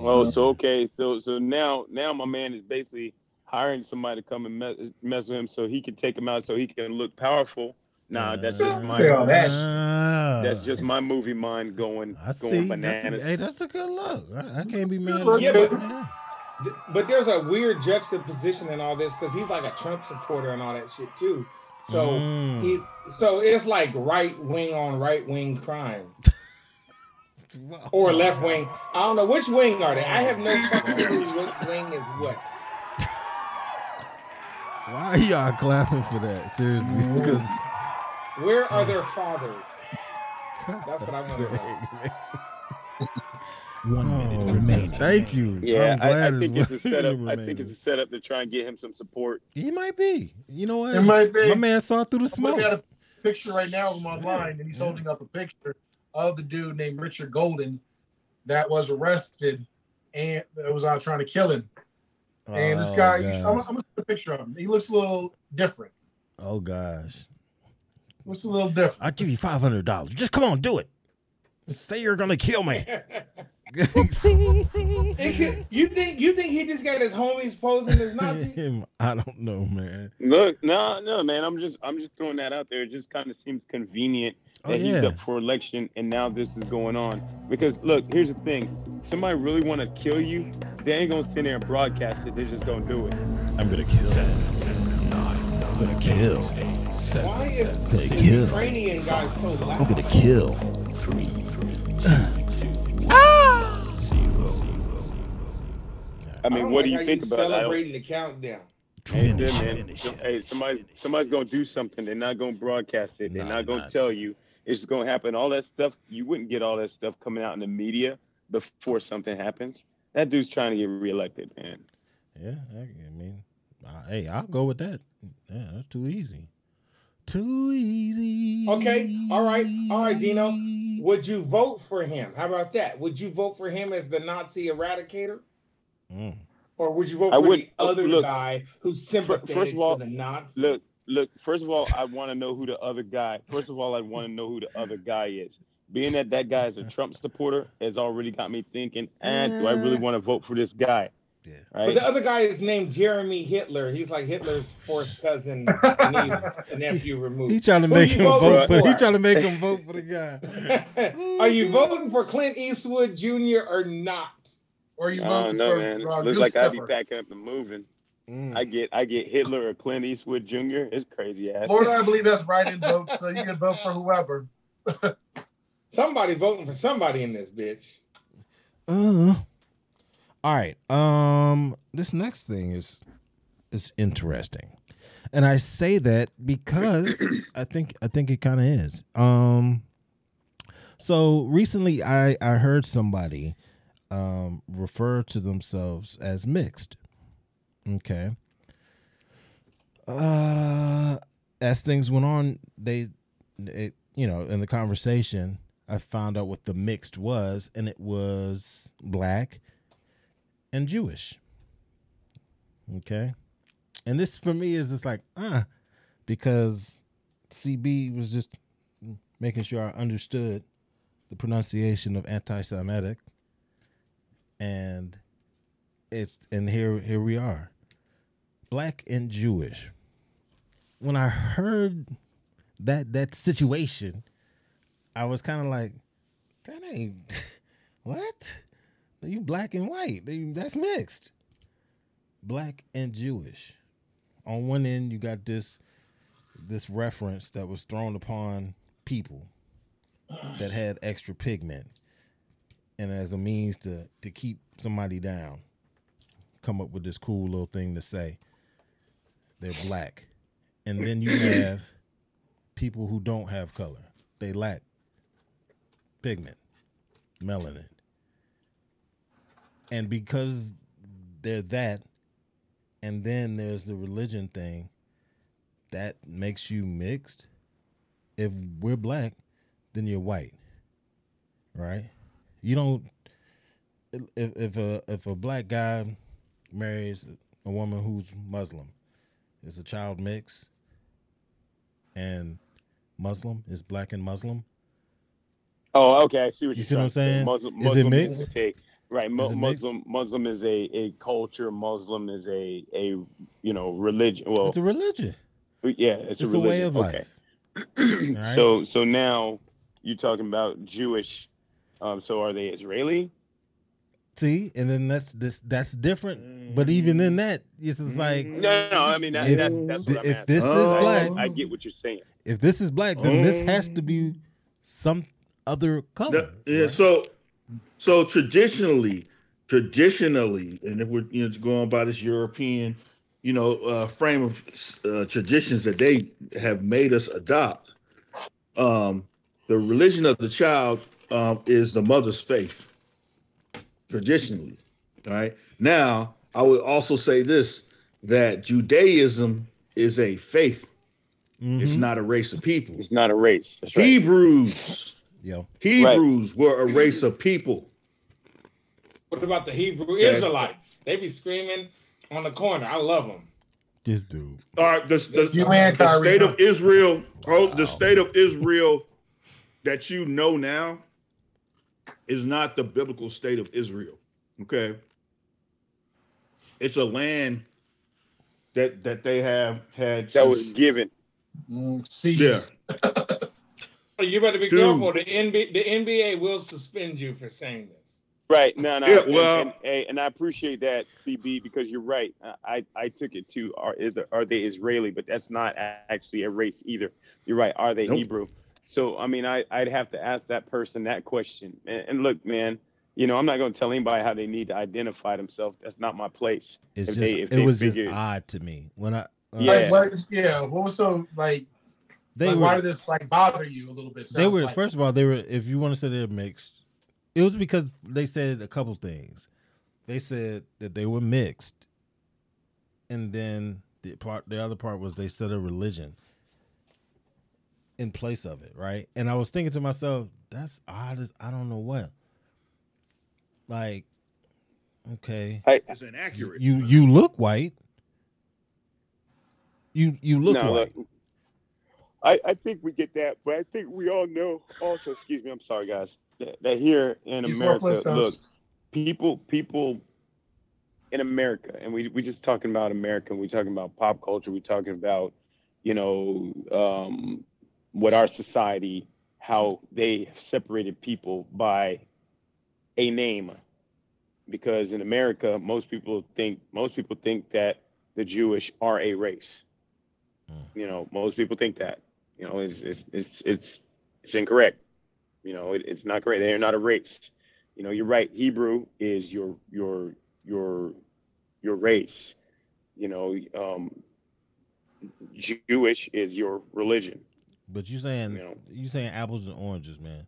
Oh, so okay, so so now now my man is basically hiring somebody to come and mess, mess with him so he can take him out so he can look powerful. Nah, that's just my Say all. Ah, that's just my movie mind going I going see. That's bananas. a, hey, that's a good look. I, I can't be mad. at Yeah, that. but, th- but there's a weird juxtaposition in all this because he's like a Trump supporter and all that shit too. So Mm. he's so it's like right wing on right wing crime (laughs) or left wing. I don't know which wing are they. I have no fucking clue which wing is what. Why are y'all clapping for that? Seriously, because Where are their fathers? That's what I want to know. One minute Oh, remaining. Thank you. Yeah, I'm glad I, I (laughs) think it's a setup. minute I think it's a setup to try and get him some support. He might be. You know what? It might be. My man saw through the smoke. I got a picture right now of him online, and he's holding up a picture of the dude named Richard Golden that was arrested and that was out trying to kill him. And this Oh, guy, gosh. I'm, I'm gonna see a picture of him. He looks a little different. Oh gosh. Looks a little different. I'll give you five hundred dollars. Just come on, do it. Say you're gonna kill me. It (laughs) could- you think you think he just got his homies posing as Nazi? (laughs) Him, I don't know, man. Look, no, no, man. I'm just I'm just throwing that out there. It just kind of seems convenient Oh, that he's up for election and now this is going on. Because look, here's the thing: somebody really want to kill you, they ain't gonna sit there and broadcast it. They're just gonna do it. I'm gonna kill. I'm gonna kill. Why is Gonna these kill. Ukrainian guys so I'm gonna kill. Ah! I mean, don't what do you how think about it? I don't- celebrating the countdown? Hey, Finish man. finish So- it. Hey, somebody, somebody's gonna do something. They're not gonna broadcast it. They're Nah, not gonna not. tell you. It's gonna happen. All that stuff. You wouldn't get all that stuff coming out in the media before something happens. That dude's trying to get reelected, man. Yeah, I, I mean, uh, hey, I'll go with that. Yeah, that's too easy. Too easy. Okay, all right, all right, Dino. Would you vote for him? How about that? Would you vote for him as the Nazi eradicator? Mm. Or would you vote I for would- the other look, guy who's First sympathetic of all, to the Nazis? look, look. First of all, I want to know who the other guy. First of all, I want to know who the other guy is. Being that that guy is a Trump supporter has already got me thinking. And do I really want to vote for this guy? Yeah. But the other guy is named Jeremy Hitler. He's like Hitler's fourth cousin, (laughs) niece, nephew removed. He trying to make him vote for. He trying to make him vote for the guy. (laughs) Are you voting for Clint Eastwood Jr. or not? Or you Oh voting no, for man. uh, Looks like I'd be packing up and moving. Mm. I get I get Hitler or Clint Eastwood Jr. It's crazy ass. Florida, I believe that's write-in votes, so you can vote for whoever. (laughs) Somebody voting for somebody in this bitch. Uh, all right. Um, this next thing is is interesting, and I say that because I think I think it kind of is. Um, so recently I I heard somebody um refer to themselves as mixed. Okay. Uh, as things went on, they, it, you know, in the conversation, I found out what the mixed was, and it was black and Jewish. Okay. And this for me is just like, uh, because CB was just making sure I understood the pronunciation of anti Semitic. And it's and here here we are. Black and Jewish. When I heard that that situation, I was kind of like, that ain't (laughs) what? You black and white. That's mixed. Black and Jewish. On one end, you got this this reference that was thrown upon people that had extra pigment, and as a means to to keep somebody down, come up with this cool little thing to say they're black, and then you (coughs) have people who don't have color. They lack pigment, melanin. And because they're that, and then there's the religion thing that makes you mixed. If we're black, then you're white, right? You don't. If if a if a black guy marries a woman who's Muslim, is a child mix, and Muslim is black and Muslim. Oh, okay. I see what You see what I'm saying? Muslim, Is it Muslim mixed? A- right. Mu- Is it? Muslim Muslim is a, a culture. Muslim is a a you know religion. Well, It's a religion. yeah, it's, It's a a way of okay. life. (clears throat) Right? So so now you're talking about Jewish. Um, so are they Israeli? See, and then that's this that's different. But even in that, it's just like No, no, no. I mean that, If- that, that's what I'm if asking. this is I- black- I, I get what you're saying. if this is black, then this has to be some other color. Yeah, so so traditionally, traditionally, and if we're you know going by this European, you know, uh, frame of uh, traditions that they have made us adopt, um, the religion of the child um, is the mother's faith. Traditionally, right Now, I would also say this: that Judaism is a faith. It's Mm-hmm. not a race of people. It's not a race. That's right. Hebrews. Yo. Hebrews were a race of people. What about the Hebrew Okay. Israelites? They be screaming on the corner. I love them. This dude. All right, the, the, You the and Kyrie. state of Israel, oh, the state of Israel that you know now is not the biblical state of Israel. Okay. It's a land that that they have had That was since- given. Mm, yeah. (laughs) Oh, You better be Dude. careful. The NBA, the NBA will suspend you for saying this. Right. No, no. Yeah, and, well- and, and, and I appreciate that, CB, because you're right. I, I took it to are is are they Israeli, but that's not actually a race either. You're right. Are they Nope. Hebrew? So I mean, I I'd have to ask that person that question. And, and look, man, you know, I'm not going to tell anybody how they need to identify themselves. That's not my place. It's If just they- if it was figure- just odd to me when I uh, Yeah. Like, what, yeah. What was so like? They like, were why did this like bother you a little bit? they were like. first of all they were if you want to say they're mixed, it was because they said a couple things. They said that they were mixed, and then the part the other part was they said a religion in place of it, right? And I was thinking to myself, that's odd as I don't know what. Like, okay, It's inaccurate. you you look white. You you look No, white. look, I, I think we get that, but I think we all know also, excuse me, I'm sorry guys, that, that here in These more America, look, people people in America, and we we just talking about America, we talking about pop culture, we talking about, you know, um, what our society, how they separated people by a name. Because in America, most people think most people think that the Jewish are a race. You know, most people think that. You know, it's it's it's it's, it's incorrect. You know, it, it's not correct. They are not a race. You know, you're right. Hebrew is your your your your race. You know, um, Jewish is your religion. But you saying You know. you saying apples and oranges, man?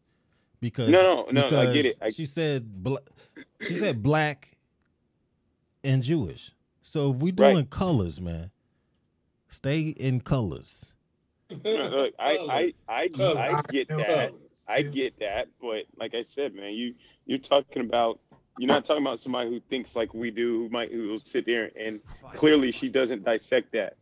Because No, no, no, I get it. I- she said bla- she said black and Jewish. So if we doing Right. colors, man, stay in colors. No, look, I, I, I, Colors. I get that. I get that. But like I said, man, you you're talking about you're not talking about somebody who thinks like we do, who might who will sit there and clearly she doesn't dissect that.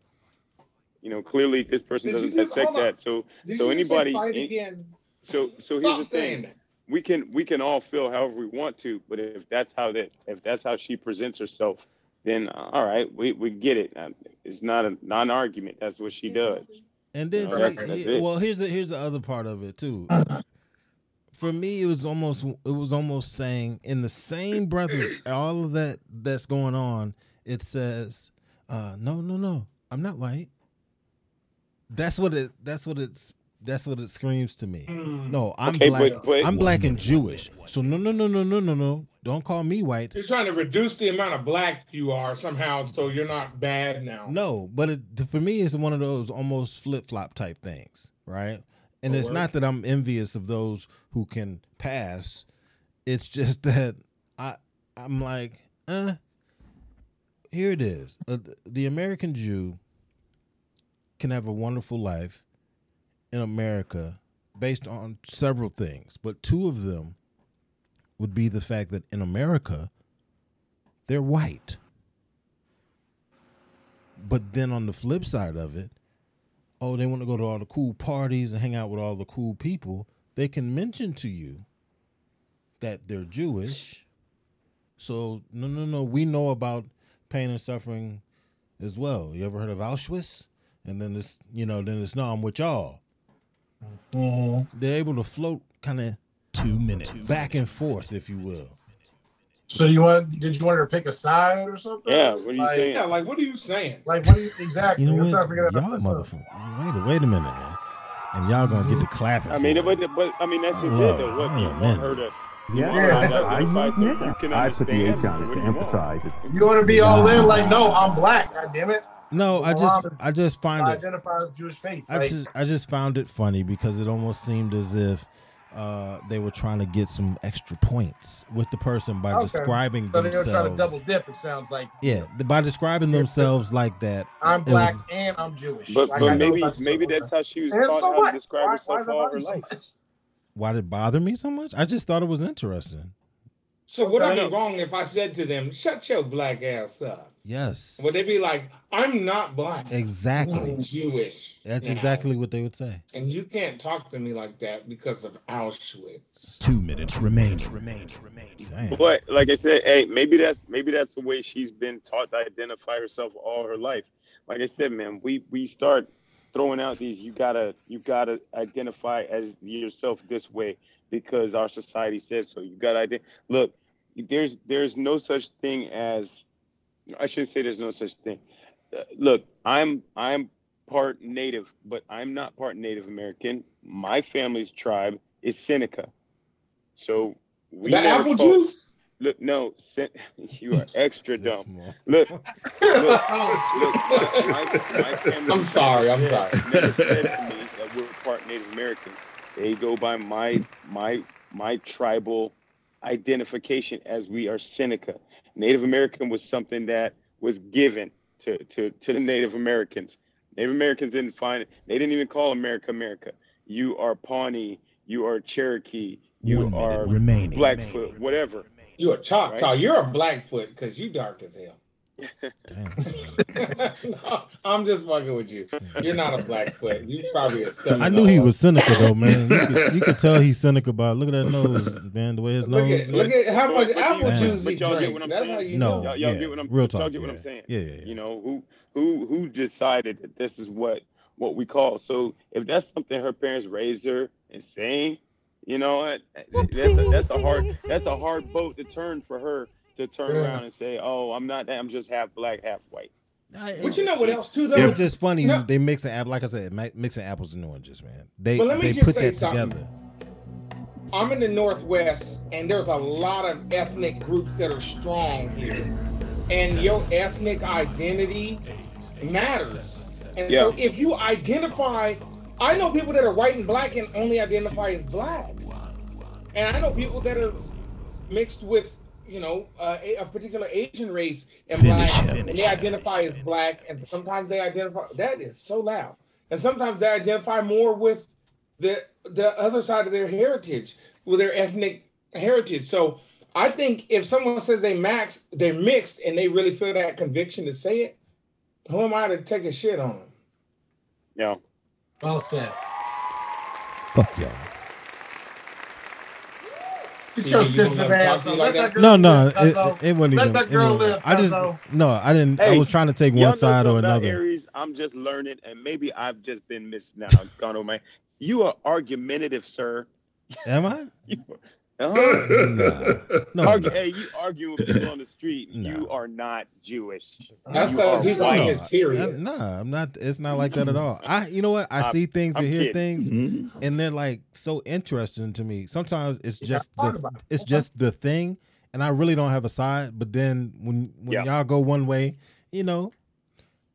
You know, clearly this person Did doesn't just- dissect that. So Did so you just say anybody any- again? so so Stop here's the thing. that. We can we can all feel however we want to, but if that's how that if that's how she presents herself, then uh, all right, we, we get it. Uh, It's not a non argument. That's what she does. And then see, he- well, here's the here's the other part of it too. (clears throat) For me, it was almost it was almost saying in the same breath as all of that that's going on, it says, uh, "No, no, no, I'm not white." That's what it. That's what it's. That's what it screams to me. No, I'm Okay, black. but- but- I'm black and Jewish. So no, no, no, no, no, no, no. Don't call me white. You're trying to reduce the amount of black you are somehow, so you're not bad now. No, but it, for me, it's one of those almost flip flop type things, right? And Oh, it's word. not that I'm envious of those who can pass. It's just (laughs) that I I'm like, uh, here it is. Uh, the American Jew can have a wonderful life in America based on several things, but two of them would be the fact that in America they're white. But then on the flip side of it, oh, they want to go to all the cool parties and hang out with all the cool people. They can mention to you that they're Jewish. So no, no, no. We know about pain and suffering as well. You ever heard of Auschwitz? And then it's you know then it's no, I'm with y'all. Mm-hmm. They're able to float kind of two minutes back and forth, if you will. So you want? Did you want her to pick a side or something? Yeah, what are you Like- saying? Yeah, like what are you saying? Like what? Are you, exactly. You know I'm what? trying to figure out Y'all myself. motherfucker. Wait a wait a minute, man. And y'all gonna get to mm-hmm. clapping. I mean, but, but I mean that's just Lord, it. Though. What wait you a want minute. her to? You Yeah, want her I- identify something you can I put the H on it to do you want? emphasize it. You want to be all in? Like, no, I'm black. God damn it. No, I just I just find it identify as Jewish faith. I Like, just I just found it funny because it almost seemed as if uh, they were trying to get some extra points with the person by okay. describing So they were trying to double themselves. dip. It sounds like. Yeah, th- by describing themselves like that. I'm black was- and I'm Jewish. But Like, but maybe maybe that's how she was And taught so how to describe Why- why herself does that all her you so life. why did it bother me so much? I just thought it was interesting. So would I No, be wrong if I said to them, "Shut your black ass up"? Yes, Would they be like, "I'm not black, exactly. I'm Jewish"? That's you know? exactly what they would say. And you can't talk to me like that because of Auschwitz. Two minutes remain. Remain. Remain. Damn. But like I said, hey, maybe that's maybe that's the way she's been taught to identify herself all her life. Like I said, man, we we start throwing out these. You gotta you gotta identify as yourself this way because our society says so. You gotta ident- look. There's there's no such thing as I shouldn't say there's no such thing. Uh, look, I'm I'm part Native, but I'm not part Native American. My family's tribe is Seneca, so we the apple call- juice. Look, no, Sen- (laughs) you are extra dumb. Look, look, look. My, (laughs) my, my family I'm sorry, I'm sorry. Never said to me that we're part Native American. They go by my my my tribal identification as we are Seneca. Native American was something that was given to to to the Native Americans. Native Americans didn't find it. They didn't even call America America. You are Pawnee. You are Cherokee. You One are remaining. Blackfoot. Whatever. You a Choctaw. Right. You're a Blackfoot because you dark as hell. Damn. no, (laughs) I'm just fucking with you. You're not a black Blackfoot. You probably a Seminole. I knew he was cynical though, man. You could, you could tell he's cynical about. Look at that nose, man. The way his Look nose. at look at how much but apple Damn. juice he but drank. I'm That's saying? how you No. know. Y'all, y'all yeah, get what I'm real talk. y'all talk, get what. I'm saying. Yeah, yeah, yeah. You know who who who decided that this is what what we call. So if that's something her parents raised her and saying, you know, that's a, that's a hard that's a hard boat to turn for her to turn Yeah. around and say, oh, I'm not that. I'm just half black, half white. But you know what else too though? It's just funny. No. They mixing app like I said, mixing apples and oranges, man. They But let me they just put say that something. together. I'm in the Northwest, and there's a lot of ethnic groups that are strong here, and your ethnic identity matters. And so, if you identify, I know people that are white and black and only identify as black, and I know people that are mixed with, you know, uh, a, a particular Asian race and Finish black, him, and finish they him, identify as black, and sometimes they identify. That is so loud, and sometimes they identify more with the the other side of their heritage, with their ethnic heritage. So I think if someone says they max, they're mixed, and they really feel that conviction to say it, who am I to take a shit on them? Yeah. Well said. Fuck y'all. Get your sister gonna ass talk to you on. like Let that? that girl No, no, it, it wasn't Let even. that it girl wasn't- live, I just no, I didn't. I was trying to take one side or another. Aries, I'm just learning, and maybe I've just been missed now. Gone over my. You are argumentative, sir. Am I? (laughs) You, uh-huh. Nah. No, (laughs) Argue, no. hey, you argue with people on the street. (laughs) No. You are not Jewish. That's because are he's on his I- period. nah, I'm not. It's not like that at all. I, you know what? I I'm- see things I'm hear kidding. things, and they're like so interesting to me. Sometimes it's just gotta the, it. it's just the thing, and I really don't have a side. But then when when Yeah. y'all go one way, you know,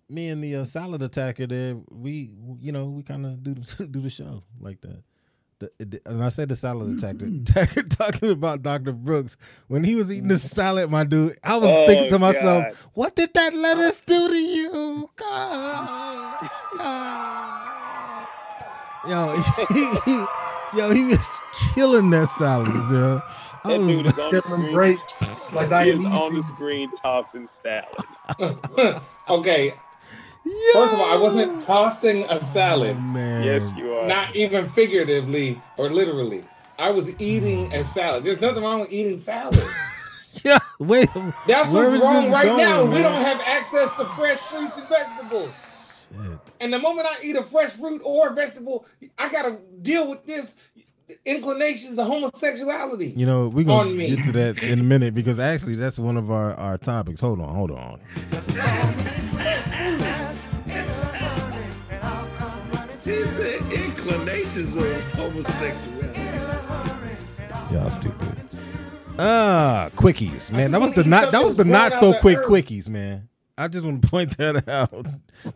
me and the uh, salad attacker there, we you know we kind of do (laughs) do the show like that. The, the- and I said the salad mm-hmm. detector, (laughs) talking about Dr. Brooks when he was eating the mm. salad, my dude. I was Oh, thinking to myself, God. "What did that lettuce (laughs) do to you?" God, God. Yo, he, (laughs) yo, he was killing that salad, yo. I That was dude is on the Different screen. grapes, like He is on the diabetes. screen tossing salad. okay. First of all, I wasn't tossing a oh, salad. man. Yes, you are. Not even figuratively or literally. I was eating a mm. salad. There's nothing wrong with eating salad. (laughs) Yeah, wait. That's what's wrong right going, now. We don't have access to fresh fruits and vegetables. Shit. And the moment I eat a fresh fruit or a vegetable, I gotta deal with this inclinations of homosexuality. You know, we're gonna On me. get to that in a minute because actually that's one of our, our topics. Hold on, hold on. (laughs) inclinations of homosexuality. Y'all stupid. Ah, quickies, man. That was the not that was the not so quick earth. quickies, man. I just want to point that out.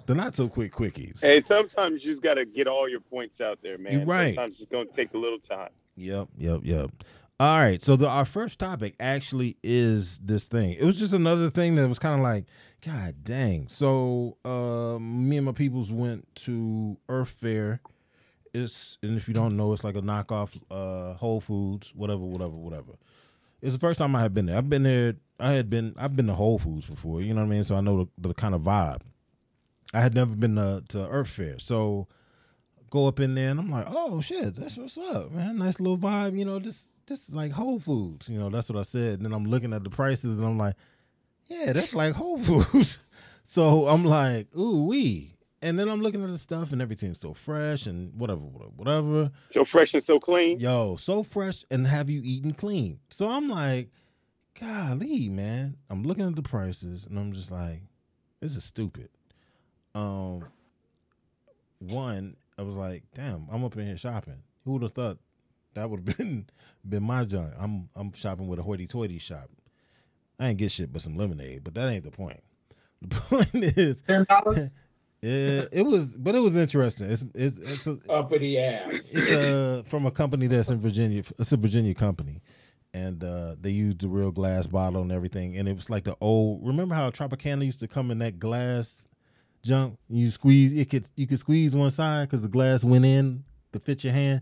The not so quick quickies. Hey, sometimes you just got to get all your points out there, man. You're right. Sometimes it's going to take a little time. Yep, yep, yep. All right, so the, our first topic actually is this thing. It was just another thing that was kind of like, God dang. So, uh, me and my peoples went to Earth Fare. It's and if you don't know, it's like a knockoff uh, Whole Foods, whatever, whatever, whatever. It's the first time I had been there. I've been there. I had been. I've been to Whole Foods before. You know what I mean. So I know the, the kind of vibe. I had never been to, to Earth Fare, so go up in there and I'm like, oh shit, that's what's up, man. Nice little vibe, you know. This this is like Whole Foods, you know. That's what I said. And then I'm looking at the prices and I'm like, yeah, that's like Whole (laughs) Foods. so I'm like, ooh wee. And then I'm looking at the stuff and everything's so fresh and whatever, whatever, whatever. So fresh and so clean. Yo, so fresh and have you eaten clean? So I'm like, golly, man. I'm looking at the prices and I'm just like, this is stupid. Um, one, I was like, damn, I'm up in here shopping. Who would have thought that would have (laughs) been been my joint? I'm I'm shopping with a hoity-toity shop. I ain't get shit but some lemonade, but that ain't the point. (laughs) The point is, Ten dollars. (laughs) yeah, it was, but it was interesting. It's it's it's a, Uppity ass. it's uh from a company that's in Virginia. It's a Virginia company, and uh, they used the real glass bottle and everything. And it was like the old. Remember how Tropicana used to come in that glass junk? You squeeze it could you could squeeze one side because the glass went in to fit your hand.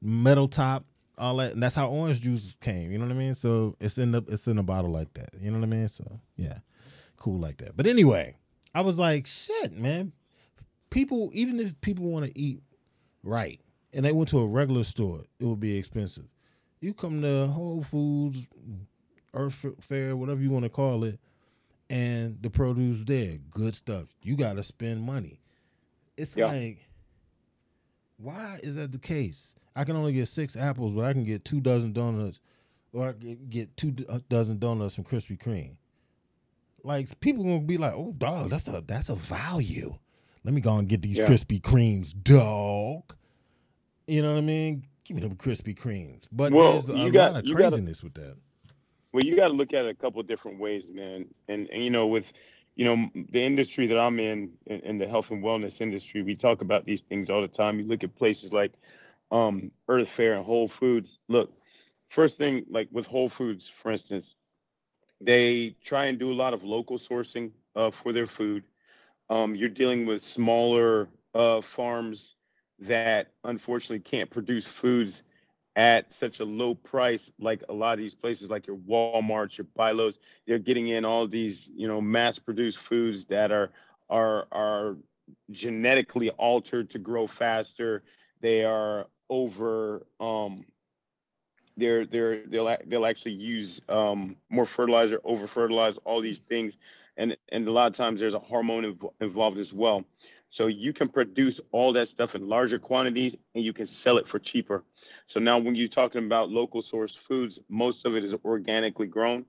Metal top, all that, and that's how orange juice came. You know what I mean? So it's in the it's in a bottle like that. You know what I mean? So yeah, cool like that. But anyway, I was like, shit, man. People, even if people want to eat right, and they went to a regular store, it would be expensive. You come to Whole Foods, Earth Fare, whatever you want to call it, and the produce there, good stuff. You got to spend money. It's Yeah. like, why is that the case? I can only get six apples, but I can get two dozen donuts, or I can get two uh, dozen donuts from Krispy Kreme. Like people gonna be like, "Oh, dog, that's a that's a value." Let me go and get these Yeah. Krispy Kremes, dog. You know what I mean? Give me them Krispy Kremes. But Well, there's a you got- lot of you gotta- craziness with that. Well, you got to look at it a couple of different ways, man. And, and you know, with you know the industry that I'm in, in, in the health and wellness industry, we talk about these things all the time. You look at places like um, Earth Fare and Whole Foods. Look, first thing, like with Whole Foods, for instance, they try and do a lot of local sourcing uh, for their food. Um, you're dealing with smaller uh, farms that unfortunately can't produce foods at such a low price like a lot of these places like your walmarts your BI-LOs, they're getting in all these you know mass produced foods that are are are genetically altered to grow faster they are over um they're they're they'll they'll actually use um more fertilizer over fertilize all these things. And and a lot of times there's a hormone inv- involved as well. So you can produce all that stuff in larger quantities and you can sell it for cheaper. So now when you're talking about local sourced foods most of it is organically grown.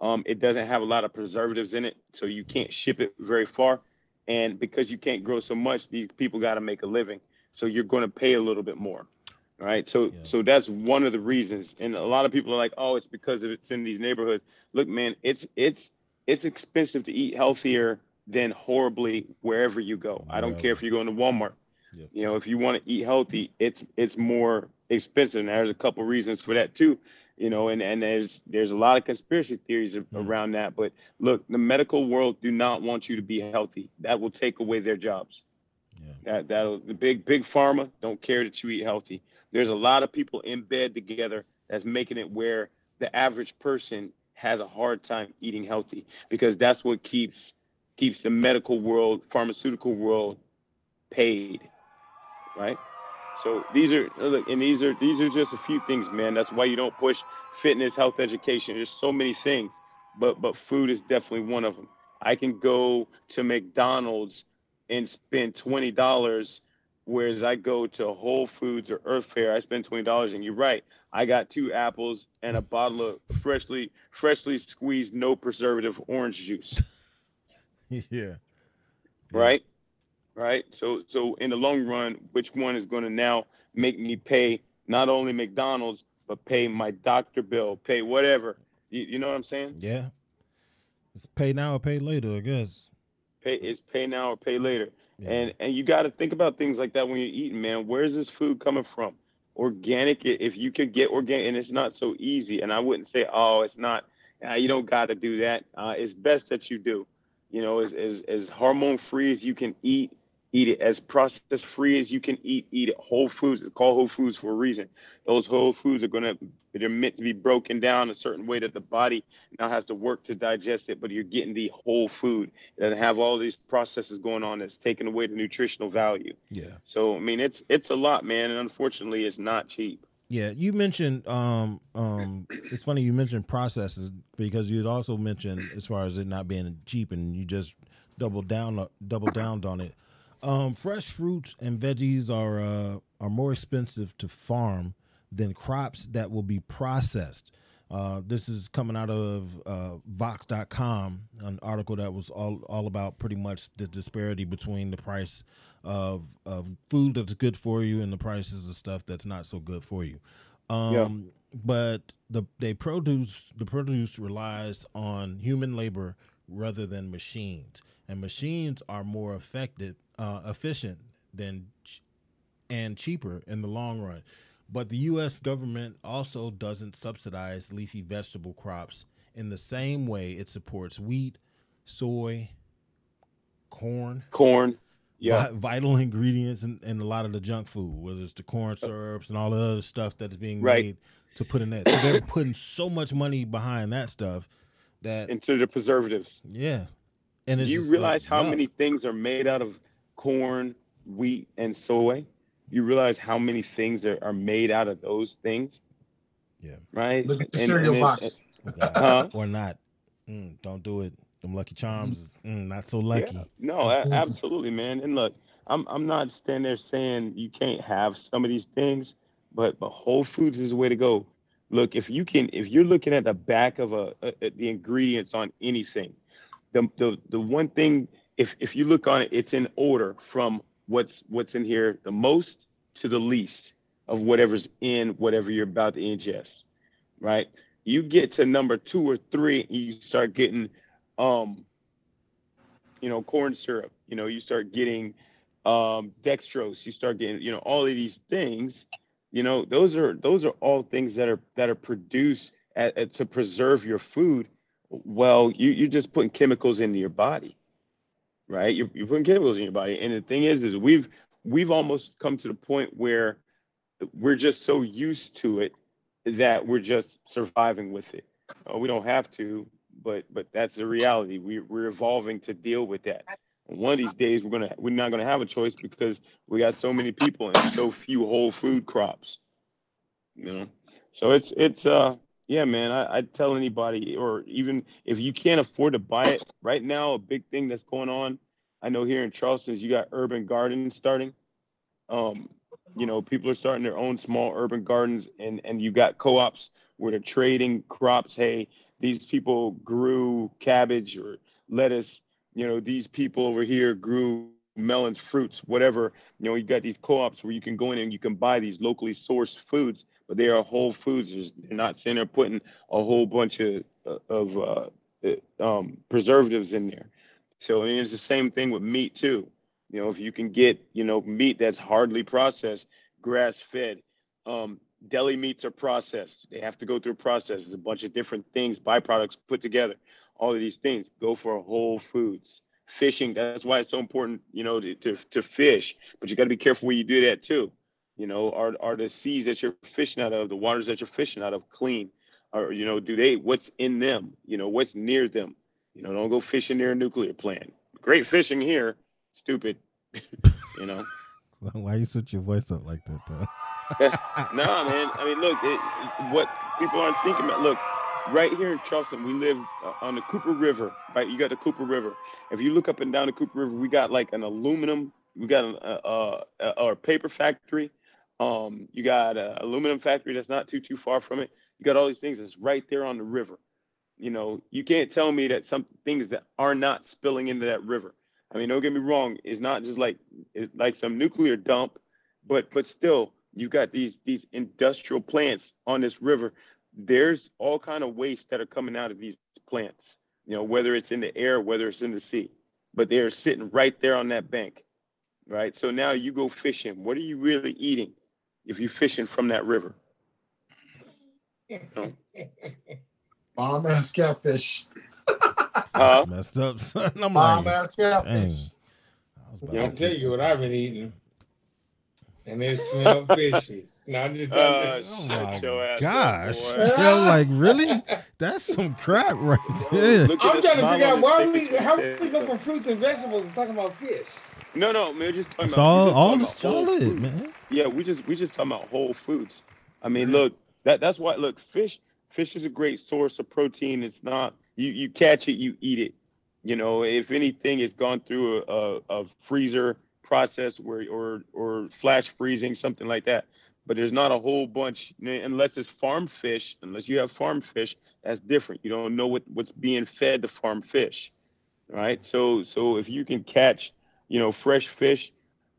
Um, it doesn't have a lot of preservatives in it so you can't ship it very far. And because you can't grow so much these people got to make a living. So you're going to pay a little bit more all right so so that's one of the reasons and a lot of people are like oh it's because it's in these neighborhoods look man it's it's it's expensive to eat healthier than horribly wherever you go i don't care if you're going to walmart Yeah. You know, if you want to eat healthy, it's it's more expensive. And there's a couple reasons for that too. You know, and and there's there's a lot of conspiracy theories a- mm. around that. But look, the medical world do not want you to be healthy. That will take away their jobs. That that the big big pharma don't care that you eat healthy. There's a lot of people in bed together that's making it where the average person has a hard time eating healthy because that's what keeps keeps the medical world, pharmaceutical world paid, right? So these are and these are these are just a few things, man. That's why you don't push fitness, health education. There's so many things, but but food is definitely one of them. I can go to McDonald's and spend twenty dollars, whereas I go to Whole Foods or Earth Fare, I spend twenty dollars, and you're right. I got two apples and a bottle of freshly freshly squeezed, no preservative orange juice. (laughs) yeah. right? Right. So so in the long run, which one is going to now make me pay not only McDonald's but pay my doctor bill, pay whatever? You, you know what I'm saying? Yeah. It's pay now or pay later, I guess. Pay it's pay now or pay later. And and you got to think about things like that when you're eating, man. Where's this food coming from? Organic. If you could get organic, and it's not so easy. And I wouldn't say, oh, it's not. Uh, you don't got to do that. Uh, it's best that you do. You know, as as as hormone free as you can eat, eat it. As process free as you can eat, eat it. Whole foods. It's called whole foods for a reason. Those whole foods are gonna. They're meant to be broken down a certain way that the body now has to work to digest it. But you're getting the whole food. It doesn't have all these processes going on that's taking away the nutritional value. Yeah. So I mean, it's it's a lot, man, and unfortunately, it's not cheap. Yeah, you mentioned um um it's funny you mentioned processes because you also mentioned as far as it not being cheap and you just doubled down double downed on it. Um fresh fruits and veggies are uh are more expensive to farm than crops that will be processed. Uh, this is coming out of uh, Vox.com, an article that was all, all about pretty much the disparity between the price of, of food that's good for you and the prices of stuff that's not so good for you. Um, But the they produce the produce relies on human labor rather than machines, and machines are more effective, uh, efficient than ch- and cheaper in the long run. But the U.S. government also doesn't subsidize leafy vegetable crops in the same way it supports wheat, soy, corn, corn, yeah. vital ingredients in, in a lot of the junk food, whether it's the corn syrups and all the other stuff that is being Right. made to put in that. So they're putting so much money behind that stuff that into the preservatives. yeah, and you realize like, how yuck. many things are made out of corn, wheat, and soy? You realize how many things are, are made out of those things? Yeah. Right. Look at the And- cereal and it- box. (laughs) Huh? or not? Mm, don't do it. Them Lucky Charms, mm, not so lucky. Yeah. No, a- absolutely, man. And look, I'm I'm not standing there saying you can't have some of these things, but but Whole Foods is the way to go. Look, if you can, if you're looking at the back of a, a a- the ingredients on anything, the the the one thing, if if you look on it, it's in order from what's what's in here the most to the least of whatever's in whatever you're about to ingest, right? You get to number two or three, you start getting um you know, corn syrup. You know, you start getting um, dextrose. You start getting, you know, all of these things. You know, those are those are all things that are that are produced at, at- to preserve your food. Well, you you're just putting chemicals into your body, right? You're, you're putting chemicals in your body, and the thing is, is we've we've almost come to the point where we're just so used to it that we're just surviving with it. Uh, we don't have to, but but that's the reality. We we're evolving to deal with that. One of these days, we're gonna we're not gonna have a choice because we got so many people and so few whole food crops. You know, so it's it's uh yeah, man. I, I'd tell anybody, or even if you can't afford to buy it right now, a big thing that's going on. I know here in Charleston, you got urban gardens starting. Um, you know, people are starting their own small urban gardens, and and you got co-ops where they're trading crops. Hey, these people grew cabbage or lettuce. You know, these people over here grew melons, fruits, whatever. You know, you got these co-ops where you can go in and you can buy these locally sourced foods, but they are whole foods. They're not sitting there putting a whole bunch of of uh, um, preservatives in there. So it's the same thing with meat too. You know, if you can get, you know, meat that's hardly processed, grass fed, um, deli meats are processed. They have to go through a process. There's a bunch of different things, byproducts put together. All of these things go for whole foods. Fishing, that's why it's so important, you know, to, to, to fish. But you got to be careful where you do that too. You know, are are the seas that you're fishing out of, the waters that you're fishing out of clean? Or, you know, do they what's in them? You know, what's near them? You know, don't go fishing near a nuclear plant. Great fishing here, stupid. (laughs) you know. Why you switch your voice up like that, though? (laughs) nah, man. I mean, look, it, what people aren't thinking about. Look, right here in Charleston, we live uh, on the Cooper River. Right, you got the Cooper River. If you look up and down the Cooper River, we got like an aluminum. We got a, a, a, a paper factory. Um, you got an aluminum factory that's not too too far from it. You got all these things that's right there on the river. You know, you can't tell me that some things that are not spilling into that river. I mean, don't get me wrong. It's not just like it's like some nuclear dump, but but still, you've got these these industrial plants on this river. There's all kind of waste that are coming out of these plants. You know, whether it's in the air, whether it's in the sea, but they're sitting right there on that bank, right? So now you go fishing. What are you really eating if you're fishing from that river? No. (laughs) Bomb ass catfish. (laughs) Huh? Messed up, son. I'm Bomb like, ass dang. catfish. I'll tell you what I've been eating. And it smells (laughs) fishy. No, I'm just Uh, joking. Oh my shut your ass up, gosh. boy. Yo, like, really? That's some crap right there. I'm the trying to figure out why we how we go from fruits and vegetables to talking about fish. No, no, man. We're just talking It's about all, we're just all, talking it's about all whole it, foods. man. Yeah, we just we just talking about whole foods. I mean, look, that that's why look, fish fish is a great source of protein. It's not you you catch it, you eat it. You know, if anything, it's gone through a, a, a freezer process where or or flash freezing, something like that. But there's not a whole bunch unless it's farm fish. Unless you have farm fish, that's different. You don't know what what's being fed the farm fish, right? So so if you can catch, you know, fresh fish,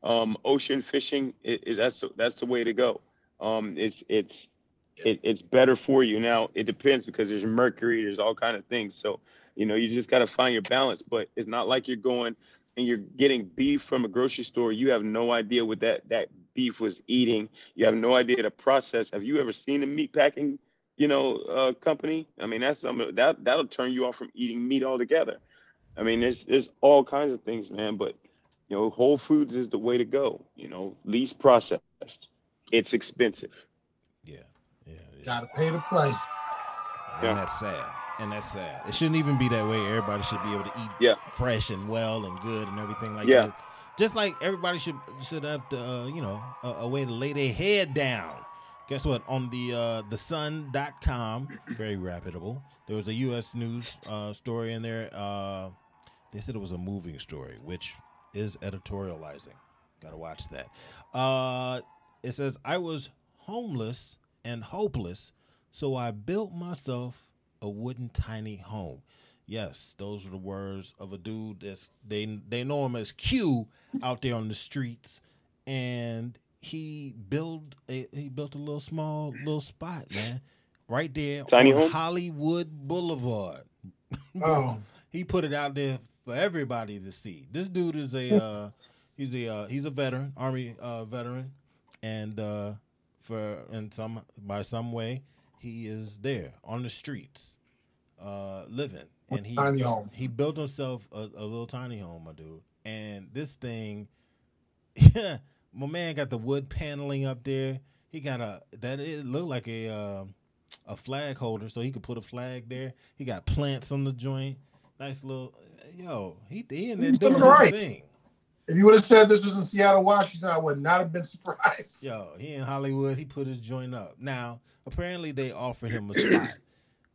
um, ocean fishing, it, it, that's the, that's the way to go. Um, it's it's it, it's better for you. Now it depends because there's mercury, there's all kind of things. So you know you just got to find your balance. But it's not like you're going and you're getting beef from a grocery store. You have no idea what that that beef was eating. You have no idea the process. Have you ever seen a meat packing, you know, uh, company? I mean, that's something that that'll turn you off from eating meat altogether. I mean, there's there's all kinds of things, man. But you know, Whole Foods is the way to go. You know, least processed. It's expensive. Yeah, yeah. yeah. Gotta pay to play. And Yeah. that's sad. And that's sad. It shouldn't even be that way. Everybody should be able to eat Yeah. fresh and well and good and everything like Yeah. that. Just like everybody should should have to, uh, you know, a, a way to lay their head down. Guess what? On the uh, the sun.com, very reputable, there was a U.S. news uh, story in there. Uh, they said it was a moving story, which is editorializing. Got to watch that. Uh, it says, I was homeless and hopeless, so I built myself a wooden tiny home. Yes, those are the words of a dude that's they they know him as Q out there on the streets, and he built a he built a little small little spot, man, right there Tiny on home? Hollywood Boulevard. (laughs) Oh. he put it out there for everybody to see. This dude is a (laughs) uh, he's a uh, he's a veteran, army uh, veteran, and uh, for in some by some way he is there on the streets, uh, living, and he Tiny home. he built himself a, a little tiny home, my dude. And this thing, (laughs) my man got the wood paneling up there. He got a that it looked like a uh, a flag holder, so he could put a flag there. He got plants on the joint. Nice little yo. He, he in there He's doing doing right. thing. If you would have said this was in Seattle, Washington, I would not have been surprised. Yo, he in Hollywood. He put his joint up. Now, apparently, they offered him a spot,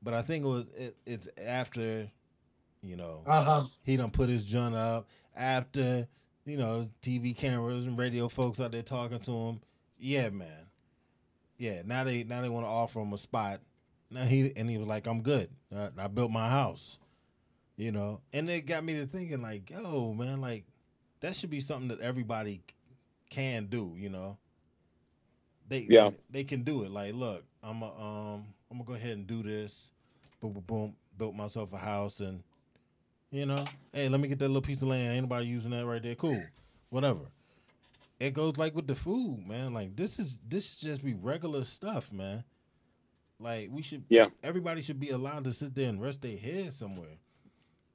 but I think it was it, it's after, you know, Uh-huh. he done put his joint up after, you know, TV cameras and radio folks out there talking to him. Yeah, man. Yeah, now they now they want to offer him a spot. Now he and he was like, "I'm good. I, I built my house." You know, and it got me to thinking, like, yo, man, like that should be something that everybody can do. You know, they Yeah. they, can do it. Like, look, I'm a, um I'm gonna go ahead and do this. Boom, boom, boom. Built myself a house, and you know, hey, let me get that little piece of land. Ain't nobody using that right there. Cool. whatever. It goes like with the food, man. Like this is this should just be regular stuff, man. Like we should, Yeah. Everybody should be allowed to sit there and rest their head somewhere.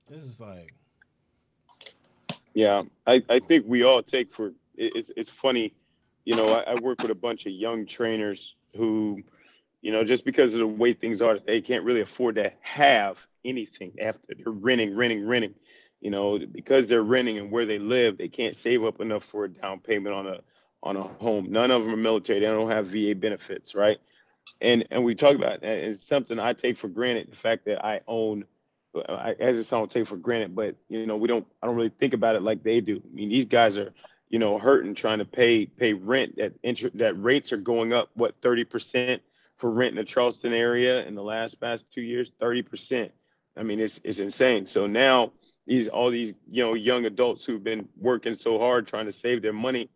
This is like, Yeah, I, I think we all take for it, it's it's funny, you know. I, I work with a bunch of young trainers who, you know, just because of the way things are, they can't really afford to have anything after they're renting, renting, renting. You know, because they're renting and where they live, they can't save up enough for a down payment on a on a home. None of them are military. They don't have VA benefits, right? And and we talk about. It's something I take for granted. The fact that I own I, as it's don't take for granted, but you know, we don't. I don't really think about it like they do. I mean, these guys are, you know, hurting trying to pay pay rent. That interest that rates are going up. What thirty percent for rent in the Charleston area in the last past two years? Thirty percent. I mean, it's it's insane. So now these all these you know young adults who've been working so hard trying to save their money,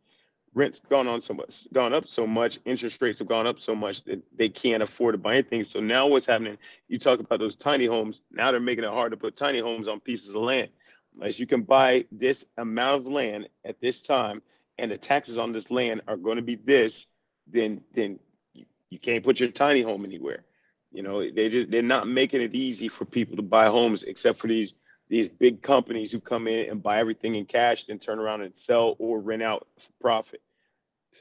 rent's gone on so much, gone up so much, interest rates have gone up so much that they can't afford to buy anything. So now what's happening? You talk about those tiny homes. Now they're making it hard to put tiny homes on pieces of land. Unless you can buy this amount of land at this time, and the taxes on this land are going to be this, then then you, you can't put your tiny home anywhere. You know, they just they're not making it easy for people to buy homes, except for these these big companies who come in and buy everything in cash, then turn around and sell or rent out for profit.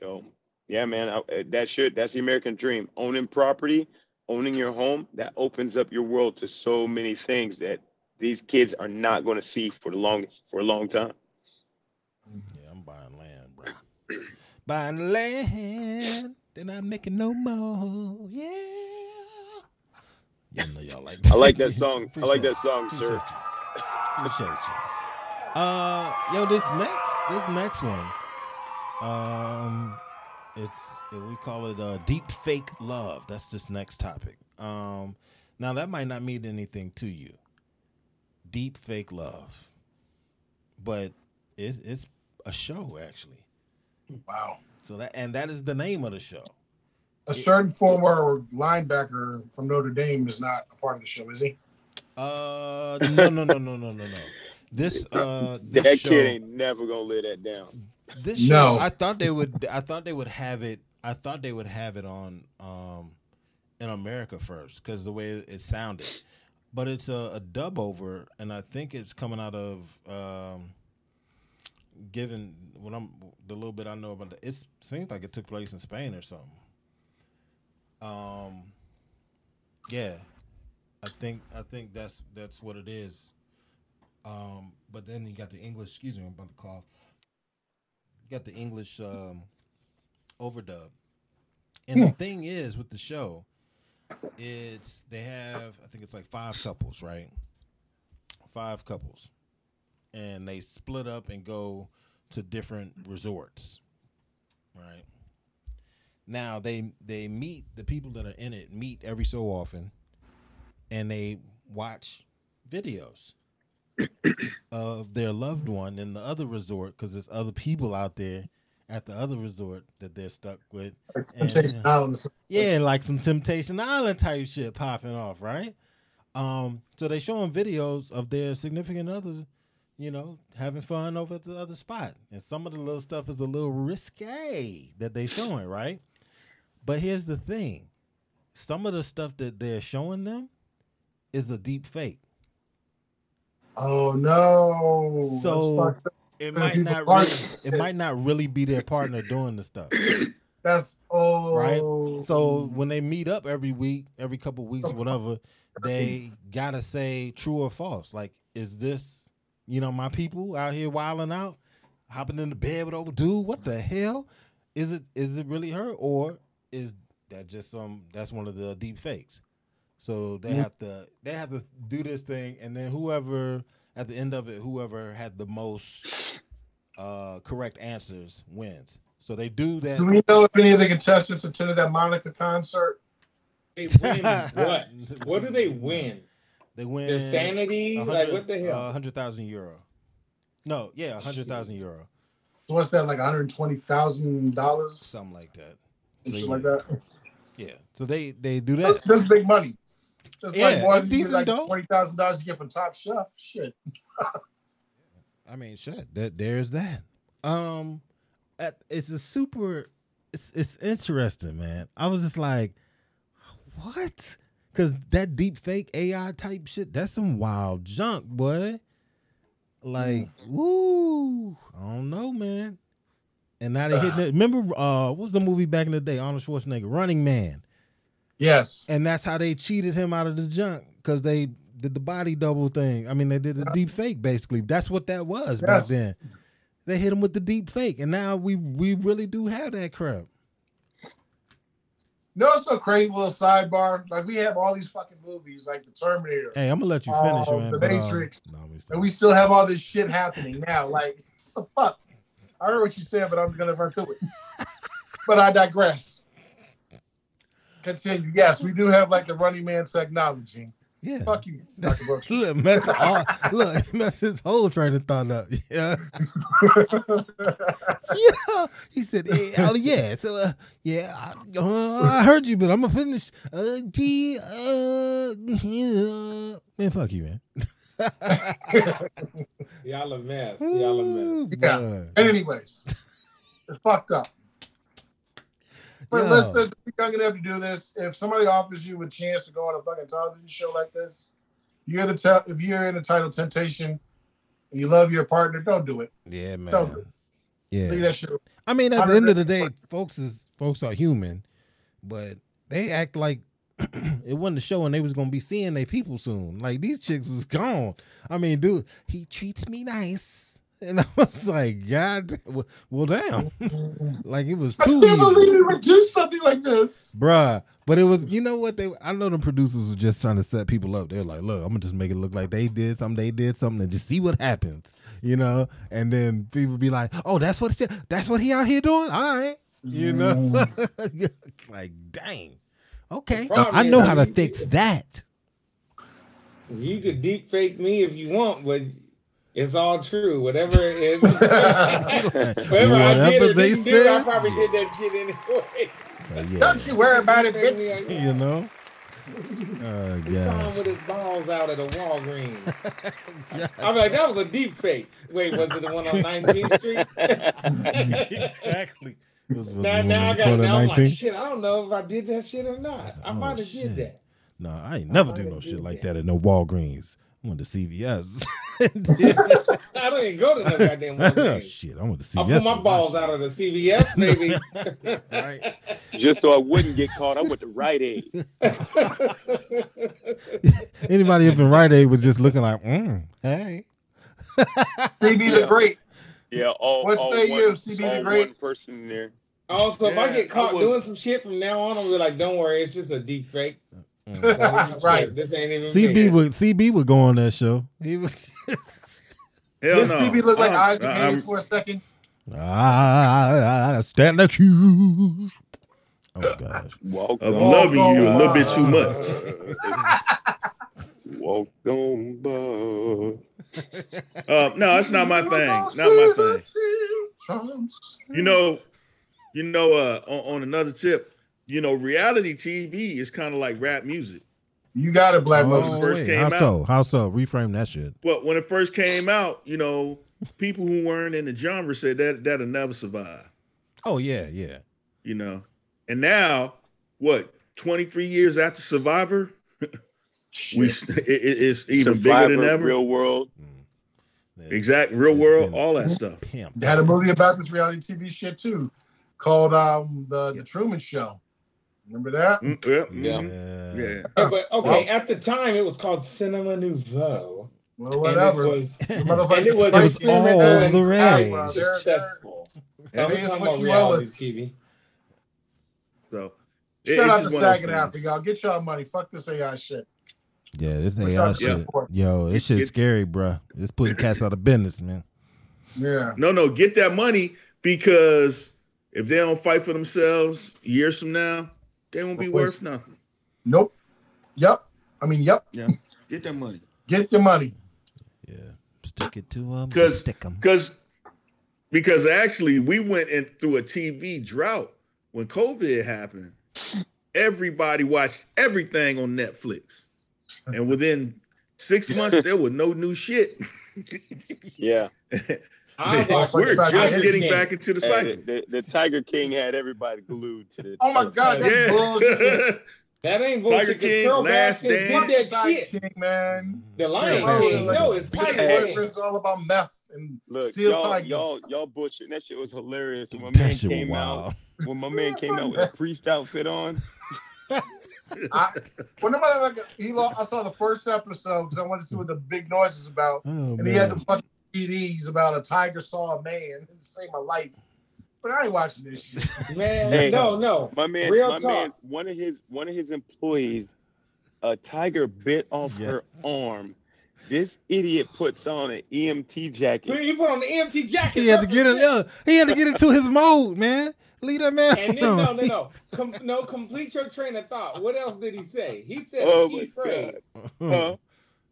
So yeah, man, I, that should that's the American dream. Owning property, owning your home, that opens up your world to so many things that these kids are not going to see for the longest for a long time. yeah, I'm buying land, bro. (coughs) buying land, then I'm making no more. Yeah. You know y'all like. I like that (laughs) song. I like that song, sir. Appreciate you. Uh, yo, this next, this next one, um, it's we call it uh, deep fake love. That's this next topic. Um, now that might not mean anything to you. Deep fake love, but it, it's a show actually. Wow. So that and that is the name of the show. A certain former linebacker from Notre Dame is not a part of the show, is he? Uh, no, no, no, no, no, no, no. This (laughs) uh, this that show, kid ain't never gonna lay that down. This show, I thought they would. I thought they would have it. I thought they would have it on um, in America first because the way it sounded. But it's a, a dub over, and I think it's coming out of. Um, given what I'm the little bit I know about it, it seems like it took place in Spain or something. Um, yeah, I think I think that's that's what it is. Um, but then you got the English. Excuse me, I'm about to call. Got the English um, overdub, and the thing is with the show, it's they have I think it's like five couples, right? Five couples, and they split up and go to different resorts, right? Now they they meet the people that are in it meet every so often, and they watch videos of their loved one in the other resort because there's other people out there at the other resort that they're stuck with. Like And, Temptation uh, Island. yeah, like some Temptation Island type shit popping off, right? Um, so they showing videos of their significant other, you know, having fun over at the other spot, and some of the little stuff is a little risque that they showing, right? But here's the thing: some of the stuff that they're showing them is a deep fake. Oh no. So it might not really, it might not really be their partner doing the stuff. (clears throat) That's oh right? So when they meet up every week, every couple weeks, (laughs) whatever, they gotta say true or false. Like, is this, you know, my people out here wilding out, hopping in the bed with old dude? What the hell? Is it is it really her or is that just some? That's one of the deep fakes. So they have to they have to do this thing, and then whoever at the end of it, whoever had the most uh, correct answers wins. So they do that. Do we know if any of the contestants attended that Monica concert? They win (laughs) what? what do they win? They win Their sanity? Like what the hell? A hundred thousand euro. No, yeah, a hundred thousand euro, So what's that like? One hundred twenty thousand dollars, something like that. something So, like yeah. that. Yeah, so they they do That's, that. that's big money. That's Yeah, like more than decent like though. twenty thousand dollars you get from Top Chef. Shit. I mean, shit. That there's that. Um, at, it's a super. It's it's interesting, man. I was just like, what? Because that deep fake AI type shit, that's some wild junk, boy. Like, woo, I don't know, man. And now they hitting (sighs) it. Remember, uh, what was the movie back in the day? Arnold Schwarzenegger, Running Man. Yes. And that's how they cheated him out of the junk because they did the body double thing. I mean, they did the deep fake basically. That's what that was back then. They hit him with the deep fake, and now we we really do have that crap. No, it's a crazy little sidebar. Like we have all these fucking movies, like the Terminator, Hey, I'm gonna let you finish, uh, man. the but, uh, Matrix, no, me stop. and we still have all this shit happening now. Like what the fuck? I heard what you said, but I'm gonna run through it. (laughs) but I digress. Continue. Yes, we do have like the Running Man technology. Yeah. Fuck you, Dr. (laughs) Brooks. look, mess all, look, mess his whole train of thought up. Yeah. (laughs) yeah. He said, eh, oh yeah, so uh, yeah, I, uh, I heard you, but I'm gonna finish. Uh, T, uh, yeah. (laughs) man, fuck you, man. Y'all a mess. Y'all a mess. Yeah. Boy. And anyways, it's fucked up. For Yo. listeners, if you're young enough to do this, if somebody offers you a chance to go on a fucking television show like this, you're the te- if you're in the title Temptation and you love your partner, don't do it. Yeah, Don't man. do it. Yeah. Leave that shit. I mean, at I the end of the day, folks is folks are human, but they act like (clears throat) it wasn't a show and they was gonna be seeing their people soon. Like these chicks was gone. I mean, dude, he treats me nice. And (laughs) I was like, God, well, damn. Mm-hmm. (laughs) like it was too. I can't easy. believe you would do something like this. Bruh. But it was, you know what they I know the producers were just trying to set people up. They're like, look, I'm gonna just make it look like they did something, they did something, and just see what happens. You know? And then people be like, Oh, that's what that's what he out here doing? All right. You know? Mm. (laughs) like, dang. Okay. I know how to fix that. You could deep fake me if you want, but it's all true. Whatever (laughs) it is, whatever I did Whatever or they didn't do, I said. probably did that shit anyway. But yeah, Don't you worry about it, bitch. you know? Oh We saw him with his balls out at a Walgreens. (laughs) Oh, I'm like, that was a deep fake. Wait, was it the one on 19th Street? (laughs) exactly. Was- was now, now I got on now I'm like, shit, I don't know if I did that shit or not. I Oh, might have shit. did that. No, I ain't never do no shit like that at no Walgreens. I went to CVS. (laughs) (laughs) I don't even go to no goddamn Walgreens. (laughs) shit, I went to CVS. I CVS. put my balls shit. out of the CVS, baby. right. Just so I wouldn't get caught, I went to Rite Aid. Anybody up in Rite Aid was just looking like, mm, hey. CB the Great. Yeah, all, What all say one, you, CB the all Great? one person in there. Also, if I get caught I was- doing some shit from now on, I'm be like, don't worry, it's just a deep fake. Right. (laughs) This ain't even CB me. would CB would go on that show. He would (laughs) Hell Did no. CB look like I'm- Isaac Hayes for a second? I stand accused. Oh gosh. Walk Of on loving you a little bit too much. (laughs) Walk on by. Uh, no, that's not my thing. Not my thing. You know, you know. Uh, on, on another tip, you know, reality TV is kind of like rap music. You got it, Black Oh, Moses. first wait, came how out. so? How so? Reframe that shit. Well, when it first came out, you know, people who weren't in the genre said that that'll never survive. Oh yeah, yeah. You know, and now what? Twenty three years after Survivor, (laughs) we it, it- it's even Survivor, bigger than ever. Real world. exact real It's world, all that stuff. Pimp. They had a movie about this reality TV shit too, called um the the Truman Show. Remember that? Mm, yeah, Yeah. Yeah. yeah. Yeah, but okay, at the time it was called Cinema Nouveau. Well, And whatever. it was, and it was It was all the highly rage. successful. It I'm is talking what about reality owe. TV. So it- Shout it's out to just one of those SAG-AFTRA, things. y'all. Get y'all money. Fuck this AI shit. Yeah, this AI shit. support? Yo, this Get- shit's scary, bro. It's putting cats out of business, man. Yeah. No, no, get that money because if they don't fight for themselves years from now, they won't be worth nothing. Nope. Yep. I mean, yep. Yeah, get that money Get your money. Yeah. Stick it to them. because Stick them. because because actually we went in through a TV drought when COVID happened. Everybody watched everything on Netflix, and within six months there was no new shit. (laughs) Yeah. (laughs) I watched We're just Tiger getting King. back into the cycle. the, the, the Tiger King had everybody glued to the. Oh my God, that's television. bullshit. (laughs) That ain't Tiger bullshit. Because King, Carol Last Baskins Dance. did that shit. King, man. The Lion Yeah, King. like- No, it's Tiger King. boyfriend's all about meth and Look, steel y'all, tigers. y'all, y'all butchered. That shit was hilarious. When my That man shit was came wild. out, when my man (laughs) came out with a priest outfit on. I, when nobody like he lost, I saw the first episode because I wanted to see what the big noise is about, Oh, and he had man. the fucking CDs about a tiger saw a man and saved my life. But I ain't watching this shit. (laughs) Man, Hey, no, no. My man, Real my talk. man, one of his one of his employees, a tiger bit off Yes. her arm. This idiot puts on an EMT jacket. You put on the EMT jacket. He had to get it. Yeah, he had to get into his mode, man. Leave that man. And then no, no, no. Com- no, complete your train of thought. What else did he say? He said Oh a key phrase. Huh?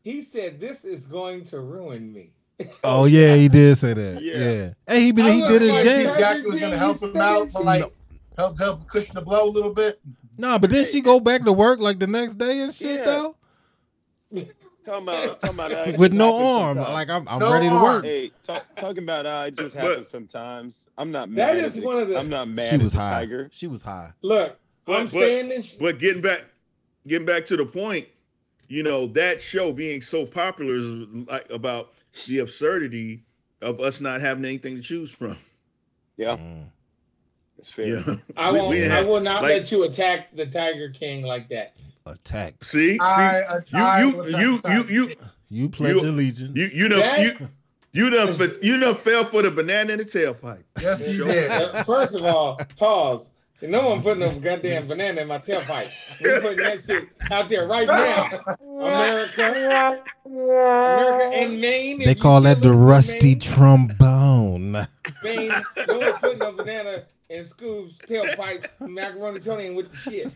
He said, "This is going to ruin me." (laughs) Oh yeah, he did say that. Yeah. Yeah. Hey, he been I he did his like, jam. Tiger Jackie was gonna help him out, that like No. help help cushion the blow a little bit. No, but then she go back to work like the next day and shit Yeah. though, Talking about, talking about how with no arm. sometimes. Like I'm, I'm No ready to work. Hey, talk, talking about how it just But- happens sometimes. I'm not mad. That at one of the- I'm not mad She at was the high. tiger. She was high. Look, But- I'm but- saying this. But getting back, getting back to the point, you know, that show being so popular is like about the absurdity of us not having anything to choose from. Yeah, Mm. that's fair. Yeah. I won't. we I will not like- let you attack the Tiger King like that. Attack. See, see, I, I, you, was you, you, you, you, You pledge You- allegiance. you, you know, That- you, you done, (laughs) fa- you done fell for the banana in the tailpipe. Yes, you Sure. did. First of all, pause. No one putting a goddamn banana in my tailpipe. We putting that shit out there right now. America, America, and Maine. they call that the rusty Maine, trombone. Maine, no one putting no banana in Scoob's tailpipe. Macaroni Tony with the shit.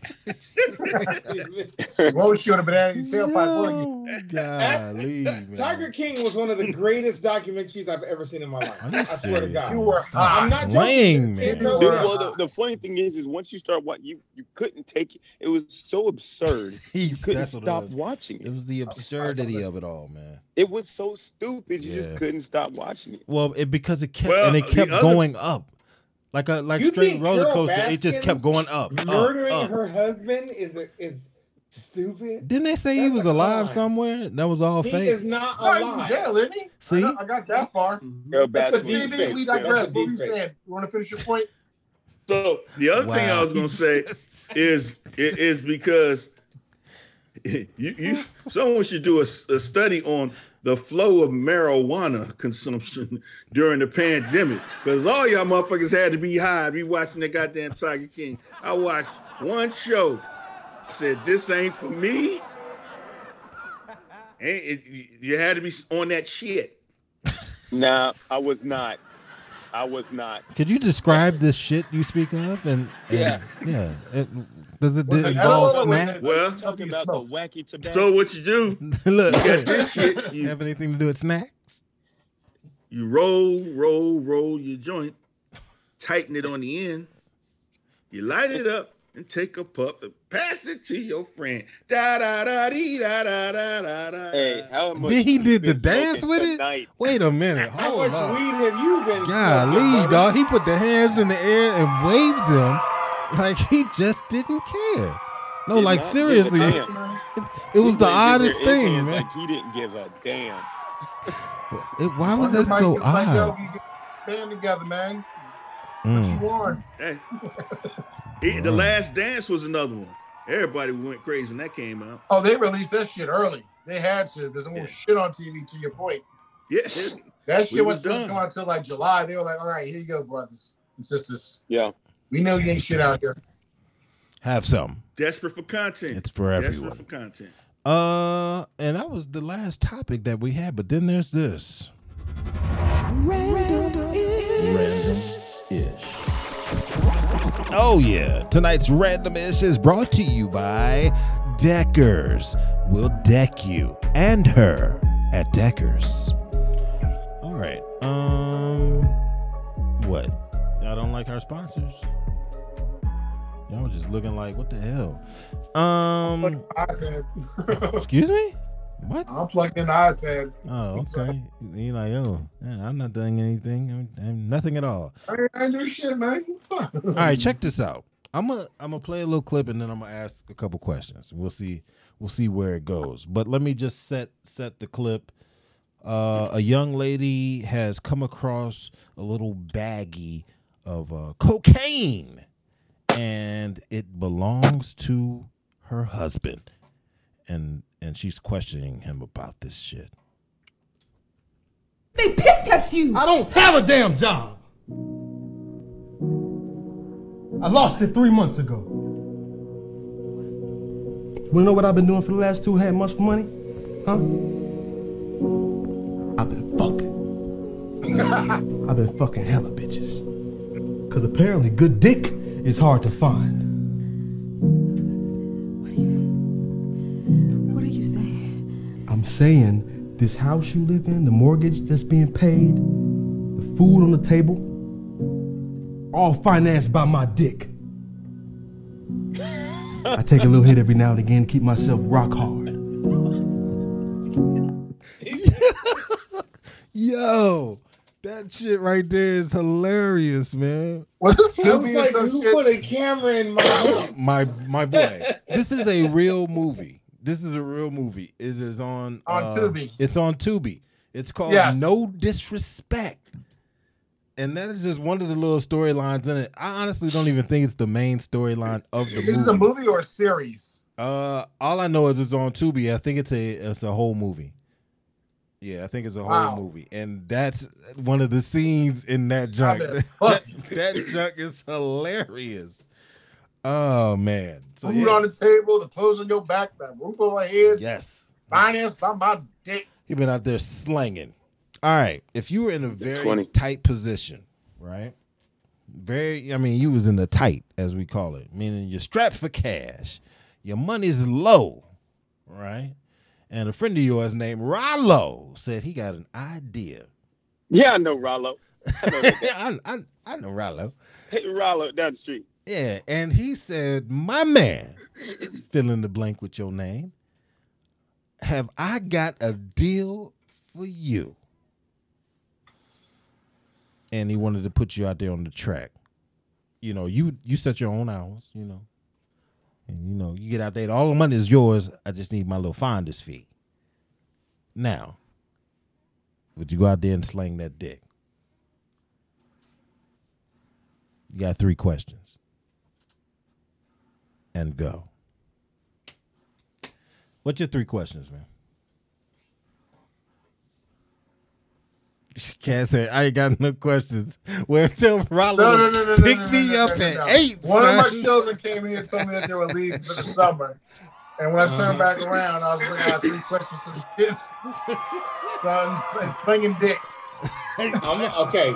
(laughs) What was she on a banana in your tailpipe? What you- golly, (laughs) man. Tiger King was one of the greatest documentaries I've ever seen in my life. Are you I swear to God, you were hot. I'm not playing, joking. man. Dude, well, the, the funny thing is, is once you start watching, you you couldn't take it. It was so absurd. He- (laughs) You couldn't that's what it stop watching It it. was the absurdity of it all, man. It was so stupid. You Yeah. just couldn't stop watching it. Well, it because it kept Well, and it kept other- going up, like a like You straight roller Carol coaster. It just kept going up, up, Murdering up. her husband is a, is stupid. Didn't they say he was alive crime. somewhere? That was all He fake. is not No, he's in jail, isn't he? I See? got, I got that far. Mm-hmm. Carol That's a Baskin. deep See, fake. we digress. a What were you deep saying? You want to finish your point? So the other thing I was gonna say (laughs) is i- is because (laughs) you you someone should do a, a study on the flow of marijuana consumption (laughs) during the pandemic because all y'all motherfuckers had to be high be watching that goddamn Tiger King. I watched one show, said this ain't for me. (laughs) Ain't it, you had to be on that shit. Nah, I was not. I was not. Could you describe this shit you speak of? And, and- Yeah. yeah. It, does it Was it involve edible or was snack? it- Well, Talking about the wacky tobacco. so what you do? (laughs) Look, You got this shit. (laughs) You, have anything to do with snacks? You roll, roll, roll your joint, tighten it on the end. You light it up and take a puff and pass it to your friend. Da da da dee da da da da da. Hey, how much? Then he you did the been dance smoking with it. tonight? Wait a minute. How much up. weed have you been Golly, smoking, dog. He put the hands in the air and waved them (laughs) like he just didn't care. No, Did like not give a seriously, damn. it was He the oddest thing, man. Like he didn't give a damn. It, why was Wonder that Mike so like, yo, odd? you band together, man. Mm. What? Hey. (laughs) He- the last dance was another one. Everybody went crazy when that came out. Oh, they released that shit early. They had to. There's more shit on TV. To your point, Yeah, that We shit was was supposed to done. come out until like July. They were like, "All right, here you go, brothers and sisters. Yeah. We know you ain't shit out here." Have some. desperate for content. It's for desperate everyone. for content. Uh, and that was the last topic that we had. But then there's this. Random ish. Oh yeah, tonight's random ish is brought to you by Deckers. We'll deck you and her at Deckers. All right. Um, what? Y'all don't like our sponsors? Y'all just looking like, what the hell? Um, (laughs) excuse me. What? I'm plugged in the iPad. Oh, okay. You like, oh, yeah, I'm not doing anything. I'm, I'm nothing at all. I ain't, do shit, man. (laughs) All right, check this out. I'm gonna I'm gonna play a little clip and then I'm gonna ask a couple questions. We'll see we'll see where it goes. But let me just set set the clip. Uh, a young lady has come across a little baggie of uh, cocaine, and it belongs to her husband, and and she's questioning him about this shit. They pissed at you. I don't have a damn job. I lost it three months ago. Wanna know what I've been doing for the last two and a half months for money? Huh? I've been fucking. (laughs) I've been fucking hella bitches. Cause apparently good dick is hard to find. What are you saying? I'm saying this house you live in, the mortgage that's being paid, the food on the table, all financed by my dick. I take a little hit every now and again to keep myself rock hard. (laughs) Yo, that shit right there is hilarious, man. Was this I was like, who put a camera in my (coughs) house? My my boy, (laughs) this is a real movie. This is a real movie. It is on On uh, Tubi. It's on Tubi. It's called Yes. No Disrespect, and that is just one of the little storylines in it. I honestly don't even think it's the main storyline of the movie. Is this a movie or a series? Uh, all I know is it's on Tubi. I think it's a it's a whole movie. Yeah, I think it's a whole Wow. movie, and that's one of the scenes in that junk. (laughs) (laughs) that, fucking- that junk is hilarious. Oh man! So Food yeah, on the table, the clothes on your back, the roof over my head. yes, Financed by my dick. he been out there slanging. All right, if you were in a very 20. tight position, right? Very, I mean, you was in the tight, as we call it, meaning you're strapped for cash, your money's low, right? And a friend of yours named Rollo said he got an idea. Yeah, I know Rollo. I know. (laughs) I, I, I know Rollo. hey, Rollo down the street. Yeah, and he said, "My man, fill in the blank with your name. Have I got a deal for you?" And he wanted to put you out there on the track. You know, you you set your own hours. You know, and you know you get out there. All the money is yours. I just need my little finder's fee. Now, would you go out there and slang that dick? You got three questions and go. What's your three questions, man? Can't say I ain't got no questions. Well, tell Rollo No, no, to no, no, no, pick no, no, me no, up no, at no. eight. One of my children came here and told me that they were leaving for the summer. And when I turned uh-huh. back around, I was like, I got three questions to shit. So I'm sl- slinging dick. I'm, okay.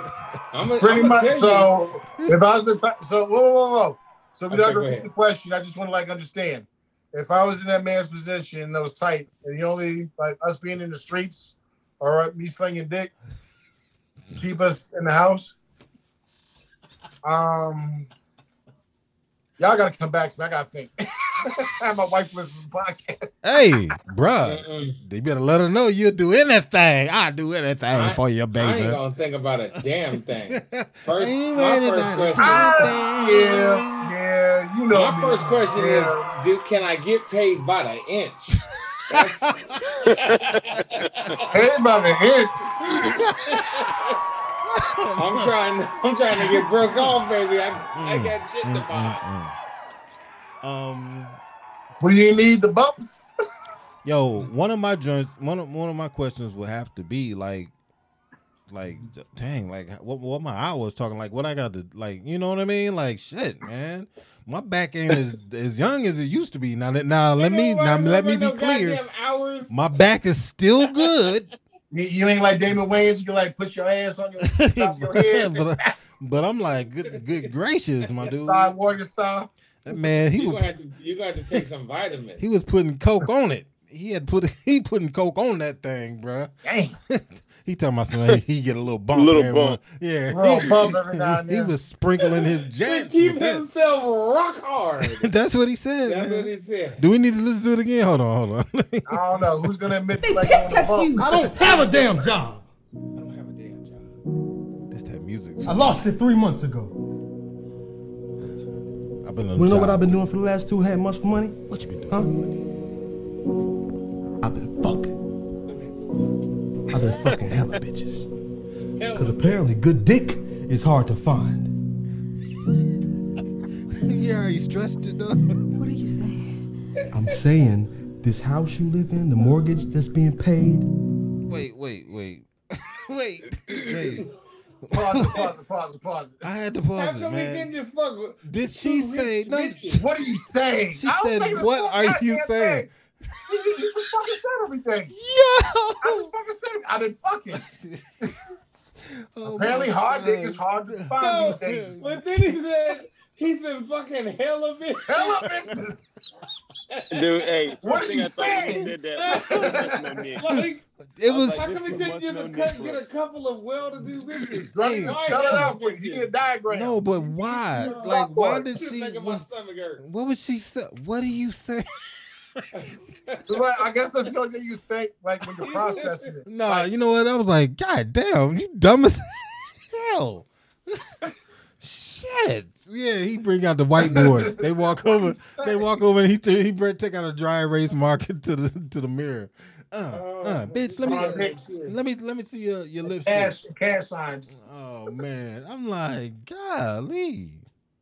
I'm a, Pretty I'm much. Tell So if I was the type, so whoa, whoa, whoa, whoa. So we Okay, don't repeat the question. I just want to like understand. If I was in that man's position and that was tight, and the only like us being in the streets or me slinging dick to keep us in the house, um, y'all gotta come back to me. I gotta think. (laughs) I have my wife listen to podcast. Hey, bruh, they better let her know you'll do anything. I'll do anything I- for you, I baby. ain't gonna think about a damn thing. (laughs) First, my first question. Ah, yeah, yeah, you know. my me. first question Yeah. is: do, Can I get paid by the inch? That's, Hey, by the inch. I'm trying. I'm trying to get broke off, baby. I, I Mm, got shit to buy. Um, Well, you need the bumps. yo, one of my joints, one of one of my questions would have to be like, like, dang, like what what my hours talking like what I got to like, you know what I mean? Like shit, man. My back ain't as (laughs) as young as it used to be. Now that now let me now let me be clear. Hours. My back is still good. (laughs) You, you ain't like Damon Wayans. You can like put your ass on your (laughs) top of your head. but, but I'm like, good good gracious, my dude. Side warrior style. That man, he You was gonna have to. You gonna have to take some vitamins. he was putting coke on it. He had put he putting coke on that thing, bruh. Dang. He talking about something. He get a little bump. A Little bump. once- Yeah. Little he, bump every now and he was sprinkling his He jets. keep with that. himself rock hard. (laughs) That's what he said. That's man. what he said. Do we need to listen to it again? Hold on, hold on. (laughs) I don't know who's gonna admit They like pissed on us you. I don't have a damn job. I don't have a damn job. This that music. I lost it three months ago. I've been on You know job. what I've been doing for the last two and a half months for money? What you been doing? Huh? for money? I've been fucking. I've been fucking hella bitches. Because apparently good dick is hard to find. (laughs) yeah, are you stressed it though? What are you saying? I'm saying this house you live in, the mortgage that's being paid, Wait, wait, wait, (laughs) wait, wait. Pause pause pause pause. I had to How pause it, come we man. can just fuck with Did she say no? What are you saying? She I said, "What are you goddamn saying?" Fucking said everything. Yo! I just fucking said it. I've been fucking. (laughs) Oh Apparently, hard dick is hard to No, find these days. but then he said he's been fucking hella bitches. Hella bitches. (laughs) Dude, hey, What first is thing he I thought when saying? he said that. man. (laughs) Like, It was. how come he couldn't just a, cut, get a couple of well-to-do bitches? Right, Why spell it out quick. You bitches? need a diagram. No, but why? Like, why did she? making my What, stomach hurt. what was she say? What do you say? Like, I guess that's the only thing you think, like when you're processing it. No, you know what? I was like, God damn, you dumb as (laughs) hell. Shit. Yeah, he bring out the whiteboard. They walk (laughs) over. They walk over, and he t- he bring- take out a dry erase marker (laughs) to the to the mirror. Uh, uh, bitch, let me Hicks. let me let me see your your lipstick. Cash, cash signs. Oh man, I'm like, golly.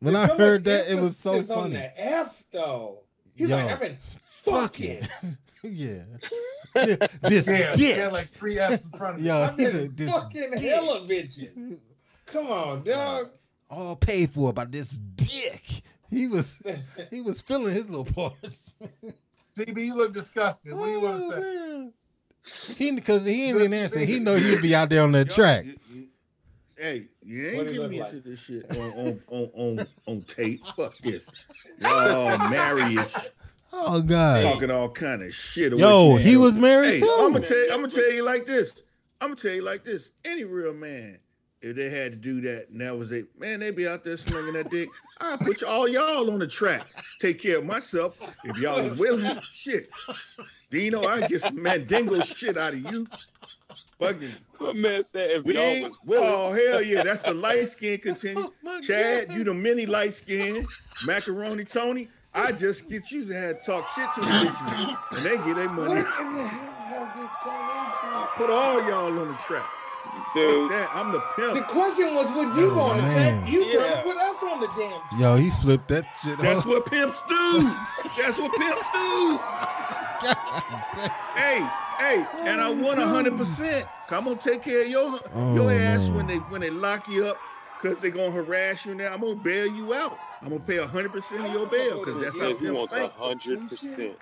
When I so heard that, it was so emphasis on funny. the F though. He's Yo. like, I've been Fucking. it. (laughs) (laughs) yeah. this Yeah, dick. yeah, like three F's in front of you. Yo, I've he been said, this fucking dick. hella bitches. Come on, dog. all paid for by this dick. He was (laughs) he was filling his little parts. CB, you look disgusted. What do you want to oh, say? man. He because he ain't even answer. He know he'd be out there on that track. You- you- Hey, you ain't he getting me like? into this shit on on on on, on tape. Fuck this. Y'all marriage Oh God. talking all kind of shit. Yo, he was married Hey, too. I'm gonna tell you, I'm gonna tell you like this. I'm gonna tell you like this. Any real man, if they had to do that, and that was it, man, they be out there slinging that dick. I'll put y- all y'all on the track. Take care of myself if y'all was willing. Shit. Dino, I get some mandingo shit out of you. Fucking My man said if we y'all ain't, was willing. oh hell yeah, that's the light skin continue. (laughs) Chad, you the mini light skin. Macaroni Tony. I just get you to have talk shit to the bitches and they get their money. in the hell have this turned Put all y'all on the track. Fuck Dude, that. I'm the into? The question was, would you Oh, go on the track? You trying Yeah. to put us on the damn Yo, he flipped that shit. That's off. what pimps do. That's what pimps do. (laughs) Hey, hey, and I want hundred percent. I'm gonna take care of your Oh, your ass no. when they when they lock you up because they're gonna harass you. Now I'm gonna bail you out. I'm gonna pay hundred percent of your bail because that's how yes, he pimps wants a hundred percent.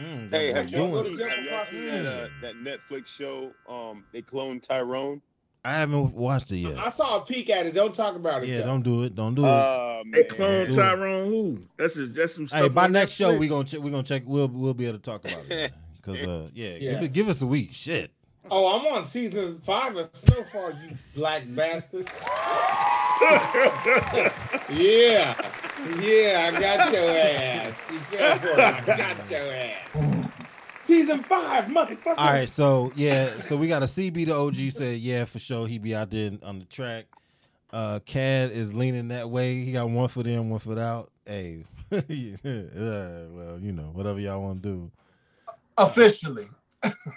Mm, Hey, that have y'all doing- seen, have y'all seen that uh, that Netflix show? Um, they cloned Tyrone. I haven't watched it yet. I saw a peek at it. Don't talk about it. Yeah, though. don't do it. Don't do it. Uh, They man. clone Dude. Tyrone who? That's a, that's some stuff. Hey, by on next show we gonna check. We gonna check. We'll we'll be able to talk about it. (laughs) Cause uh, yeah, Yeah. Give, it, give us a week. Shit. Oh, I'm on season five of Snowfall, you black bastard. yeah. Yeah, I got your ass. You fell for it. I got your ass. Season five, motherfucker. All right, so yeah, so we got a CB the OG said yeah for sure he be out there on the track. Uh, Cad is leaning that way. He got one foot in, one foot out. Hey, (laughs) yeah, well you know whatever y'all want to do. Officially.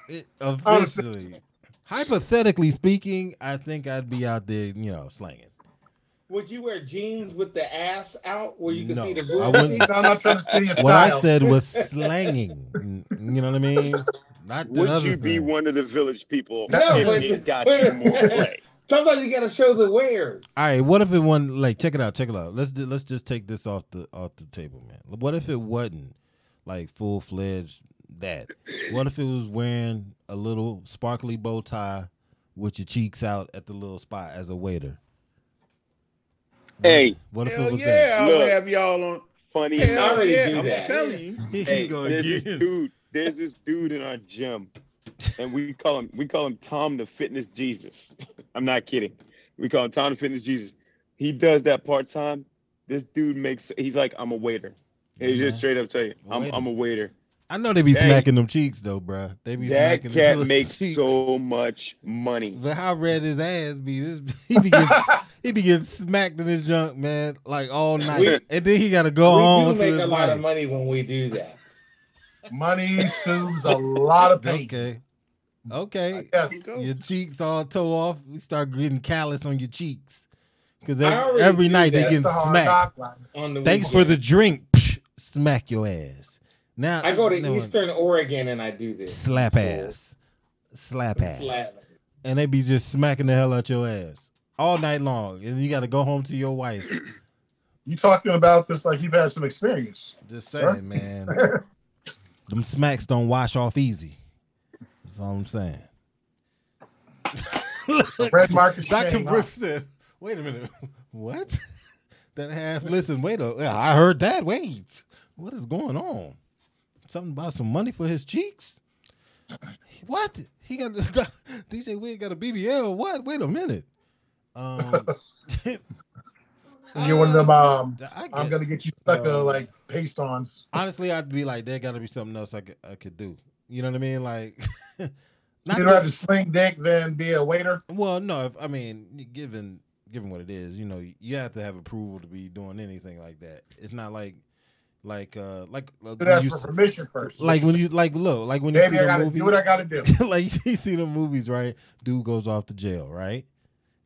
It, officially, hypothetically speaking, I think I'd be out there, you know, slanging. Would you wear jeans with the ass out where you can No, see the I booty wouldn't. I'm not trying to steal your What I said was (laughs) slanging. You know what I mean? Not Would other you be thing. one of the village people No, if but- it got you more play? Sometimes you gotta show the wares. All right, what if it wasn't like check it out, check it out. Let's do, let's just take this off the off the table, man. What if it wasn't like full fledged that? What if it was wearing a little sparkly bow tie with your cheeks out at the little spot as a waiter? Hey, What if Hell it was yeah, I'll Look. have y'all on. funny Hell enough, yeah, do I'm that. telling you. that? Here hey, (laughs) you go there's this again. dude. There's this dude in our gym and we call him we call him Tom the Fitness Jesus. (laughs) I'm not kidding. We call him Tom the Fitness Jesus. He does that part time. This dude makes. He's like, I'm a waiter. He's just uh-huh. straight up tell you, I'm, I'm a waiter. I know they be Dang. smacking them cheeks though, bruh. They be That smacking cat them makes (laughs) cheeks. so much money. But how red his ass be? This, (laughs) he be getting he be getting smacked in his junk, man, like all night, We- and then he got to go we home do to make his a lot of money when we do that. Money soothes a lot of pain. Okay, okay. Yes. Your cheeks all toe off. We start getting callous on your cheeks because every, every do night they that. getting That's the hard smacked. the Thanks for the drink. Psh, Smack your ass. Now I go to no, Eastern Oregon and I do this. slap ass, slap ass, Slap. and they be just smacking the hell out your ass all night long, and you got to go home to your wife. (clears throat) You talking about this like you've had some experience. Just sir. saying, man. (laughs) Them smacks don't wash off easy. That's all I'm saying. (laughs) Red market Dr. shame, huh? Brooks said, wait a minute. (laughs) What? that half listen, wait a yeah, I heard that. Wait. What is going on? Something about some money for his cheeks? What? He got (laughs) DJ Wig got a BBL. What? Wait a minute. Um (laughs) You (laughs) get one of them. Um, I'm gonna get you stuck Uh, like paste ons. honestly, I'd be like, there got to be something else I could I could do. You know what I mean? Like, You'd rather sling dick than be a waiter. Well, no, if, I mean, given given what it is, you know, you have to have approval to be doing anything like that. It's not like like uh like uh, You'd ask you for permission first. Like when you like look like when you see I the gotta movies, do what I gotta do. (laughs) like (laughs) you see the movies, right? Dude goes off to jail, right?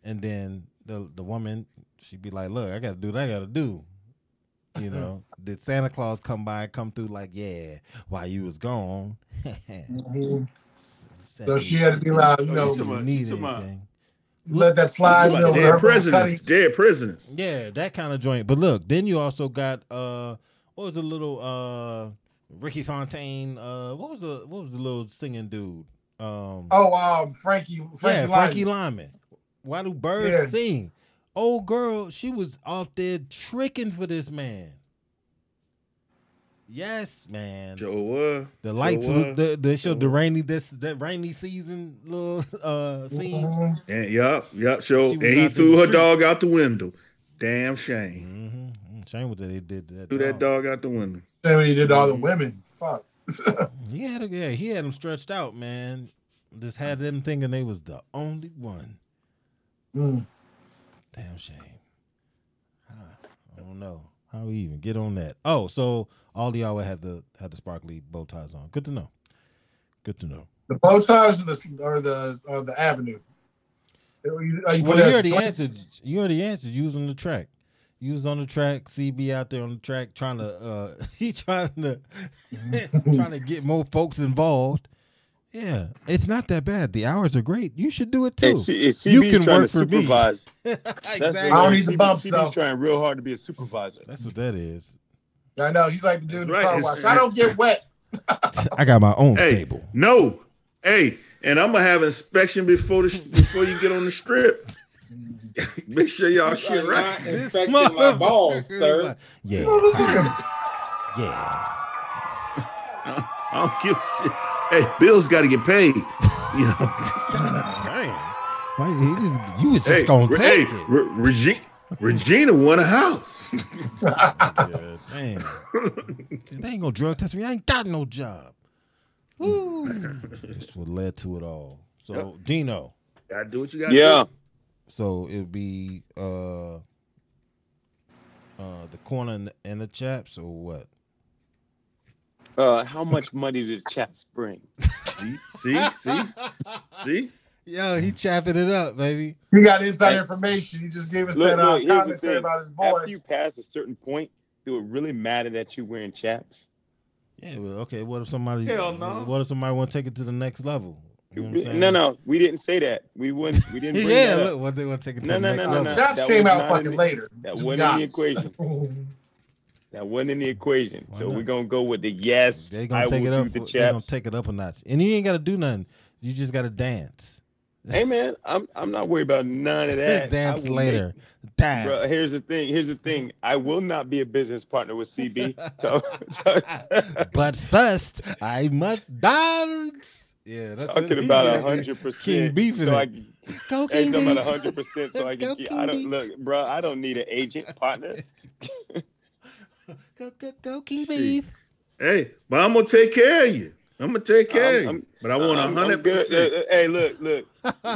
And then the the woman, she'd be like, "Look, I gotta do what I gotta do." You know, (laughs) did Santa Claus come by, come through like, yeah, while you was gone? Mhm. So she had to be like, you Oh, know, you you need anything. let that You slide. talking you know, dead her presidents, dead presidents. Yeah, that kind of joint. But look, then you also got uh what was the little uh Ricky Fontaine, uh what was the what was the little singing dude? Um Oh, um, Frankie, Frankie, yeah, Frankie Lymon. Why do birds Yeah. sing? Old girl, she was out there tricking for this man. Yes, man. Joe was. The lights was. was the show, showed the rainy this that rainy season little uh scene. And yep, yep. Show and he threw in the her dog out the window. Damn shame. Shame what they did that. Threw that dog out the window. Same way he did all the women. Fuck. (laughs) He had a, yeah, he had them stretched out, man. Just had them thinking they was the only one. Mm. Damn shame. Huh, I don't know how we even get on that. Oh, so all of y'all had the had the sparkly bow ties on. Good to know. Good to know. The bow ties or the or the or the avenue. You, you put Well, you as already choice? answered. You already answered. You was on the track. You was on the track. CB out there on the track trying to. uh (laughs) He trying to (laughs) trying to get more folks involved. Yeah, it's not that bad. The hours are great. You should do it too. C- CB's you can work for me. supervise. (laughs) That's exactly. what I don't it need is. the CB bumps, CB's though. trying real hard to be a supervisor. That's what that is. I know he's like the dude in the right, car wash. I don't get wet. I got my own Hey, stable. no. Hey, and I'm gonna have inspection before the before you get on the strip. (laughs) Make sure y'all You shit are right. not inspecting my balls, sir. Yeah. (laughs) yeah. I don't give a shit. Hey, bills got to get paid. You know. Damn. Why he just you was just hey, gonna Re- take hey, it. Re- Regi- Regina won a house. Yeah, damn. they ain't gonna drug test me. I ain't got no job. Woo. That's what led to it all. So Dino. Gotta do what you gotta do. Yeah. do. So it'd be uh uh the corner and the, chaps or what? Uh, how much money did Chaps bring? (laughs) See, see, see, see. Yo, he chapping it up, baby. He got inside Hey. information. He just gave us Look, that uh, look, here's the commentary about his boy. After you pass a certain point, do it really matter that you wearing chaps? Yeah, well, okay. What if somebody? Hell no. What if somebody want to take it to the next level? You know what I'm saying? No, no, we didn't say that. We wouldn't. We didn't. Bring yeah, that look, what they want to take it to No, the no, next no, no, level. no. Chaps That came out fucking in the- later. That to wasn't in the equation. (laughs) That wasn't in the equation. Why so not? we're gonna go with the yes. They gonna I take it up. do the They gonna take it up a notch, and you ain't got to do nothing. You just got to dance. Hey man, I'm I'm not worried about none of that. (laughs) Dance later. make- Dance. Bro, here's the thing. Here's the thing. I will not be a business partner with CB. (laughs) So, so but first, I must dance. Yeah, that's talking it. About a hundred percent. King beefing so I it. Go King talking about Beef. a hundred percent. So (laughs) I can. King I don't Beef. look, bro. I don't need an agent partner. (laughs) Go, go, go, King See, Beef. Hey, but I'm gonna take care of you. I'm gonna take care I'm- of you. But I want a I'm- I'm hundred good. percent. Uh, uh, Hey, look, look.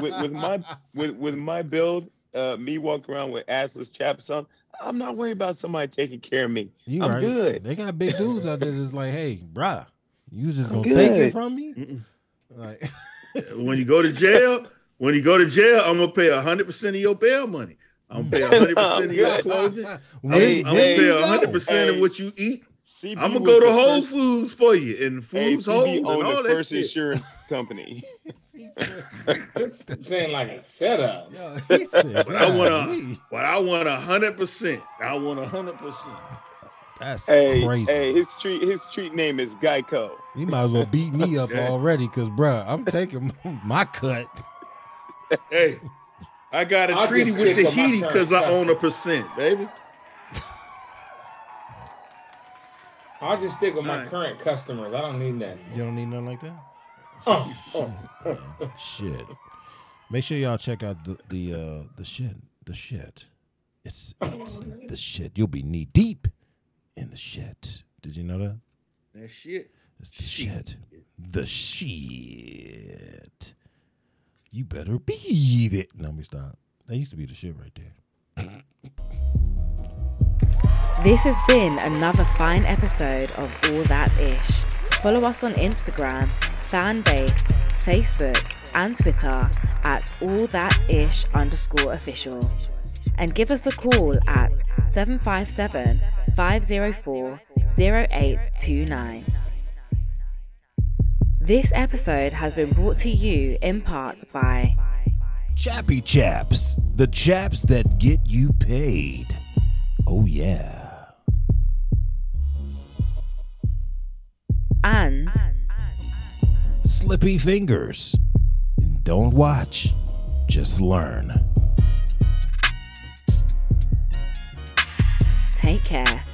With, with my (laughs) with with my build, uh, me walking around with assless chaps on, I'm not worried about somebody taking care of me. You I'm right. good. They got big dudes out there that's like, hey, bruh, you just I'm gonna take it from me? Like, (laughs) When you go to jail, when you go to jail, I'm gonna pay hundred percent of your bail money. I'm gonna pay hundred percent of your (laughs) Good. clothing. (laughs) I'm, I'm hey, gonna pay hundred percent of what you eat. CB I'm gonna go to Whole first- Foods for you and Hey, Foods Whole and CB owned all the that first shit. insurance company. This saying like a setup. he said, But I want a, but I want a hundred percent. I want a hundred percent. That's hey, crazy. hey, his street his street name is Geico. You might as well beat me up (laughs) already, cause bruh, I'm taking (laughs) my cut. Hey, I got a I'll treaty with stick with my Tahiti because I own a percent, baby. I'll just stick with my Alright. current customers. I don't need nothing. You don't need nothing like that. (laughs) Oh. Shit. Make sure y'all check out the the uh the shit. The shit. It's it's the shit. You'll be knee deep in the shit. Did you know that? That shit. It's the shit. The shit. You better beat it. No, me stop. That used to be the shit right there. This has been another fine episode of All That Ish. Follow us on Instagram, Fanbase, Facebook, and Twitter at All That Ish underscore official. And give us a call at 757 504 0829. This episode has been brought to you in part by Chappy Chaps. The chaps that get you paid. Oh yeah. and Slippy fingers. And don't watch. Just learn. Take care.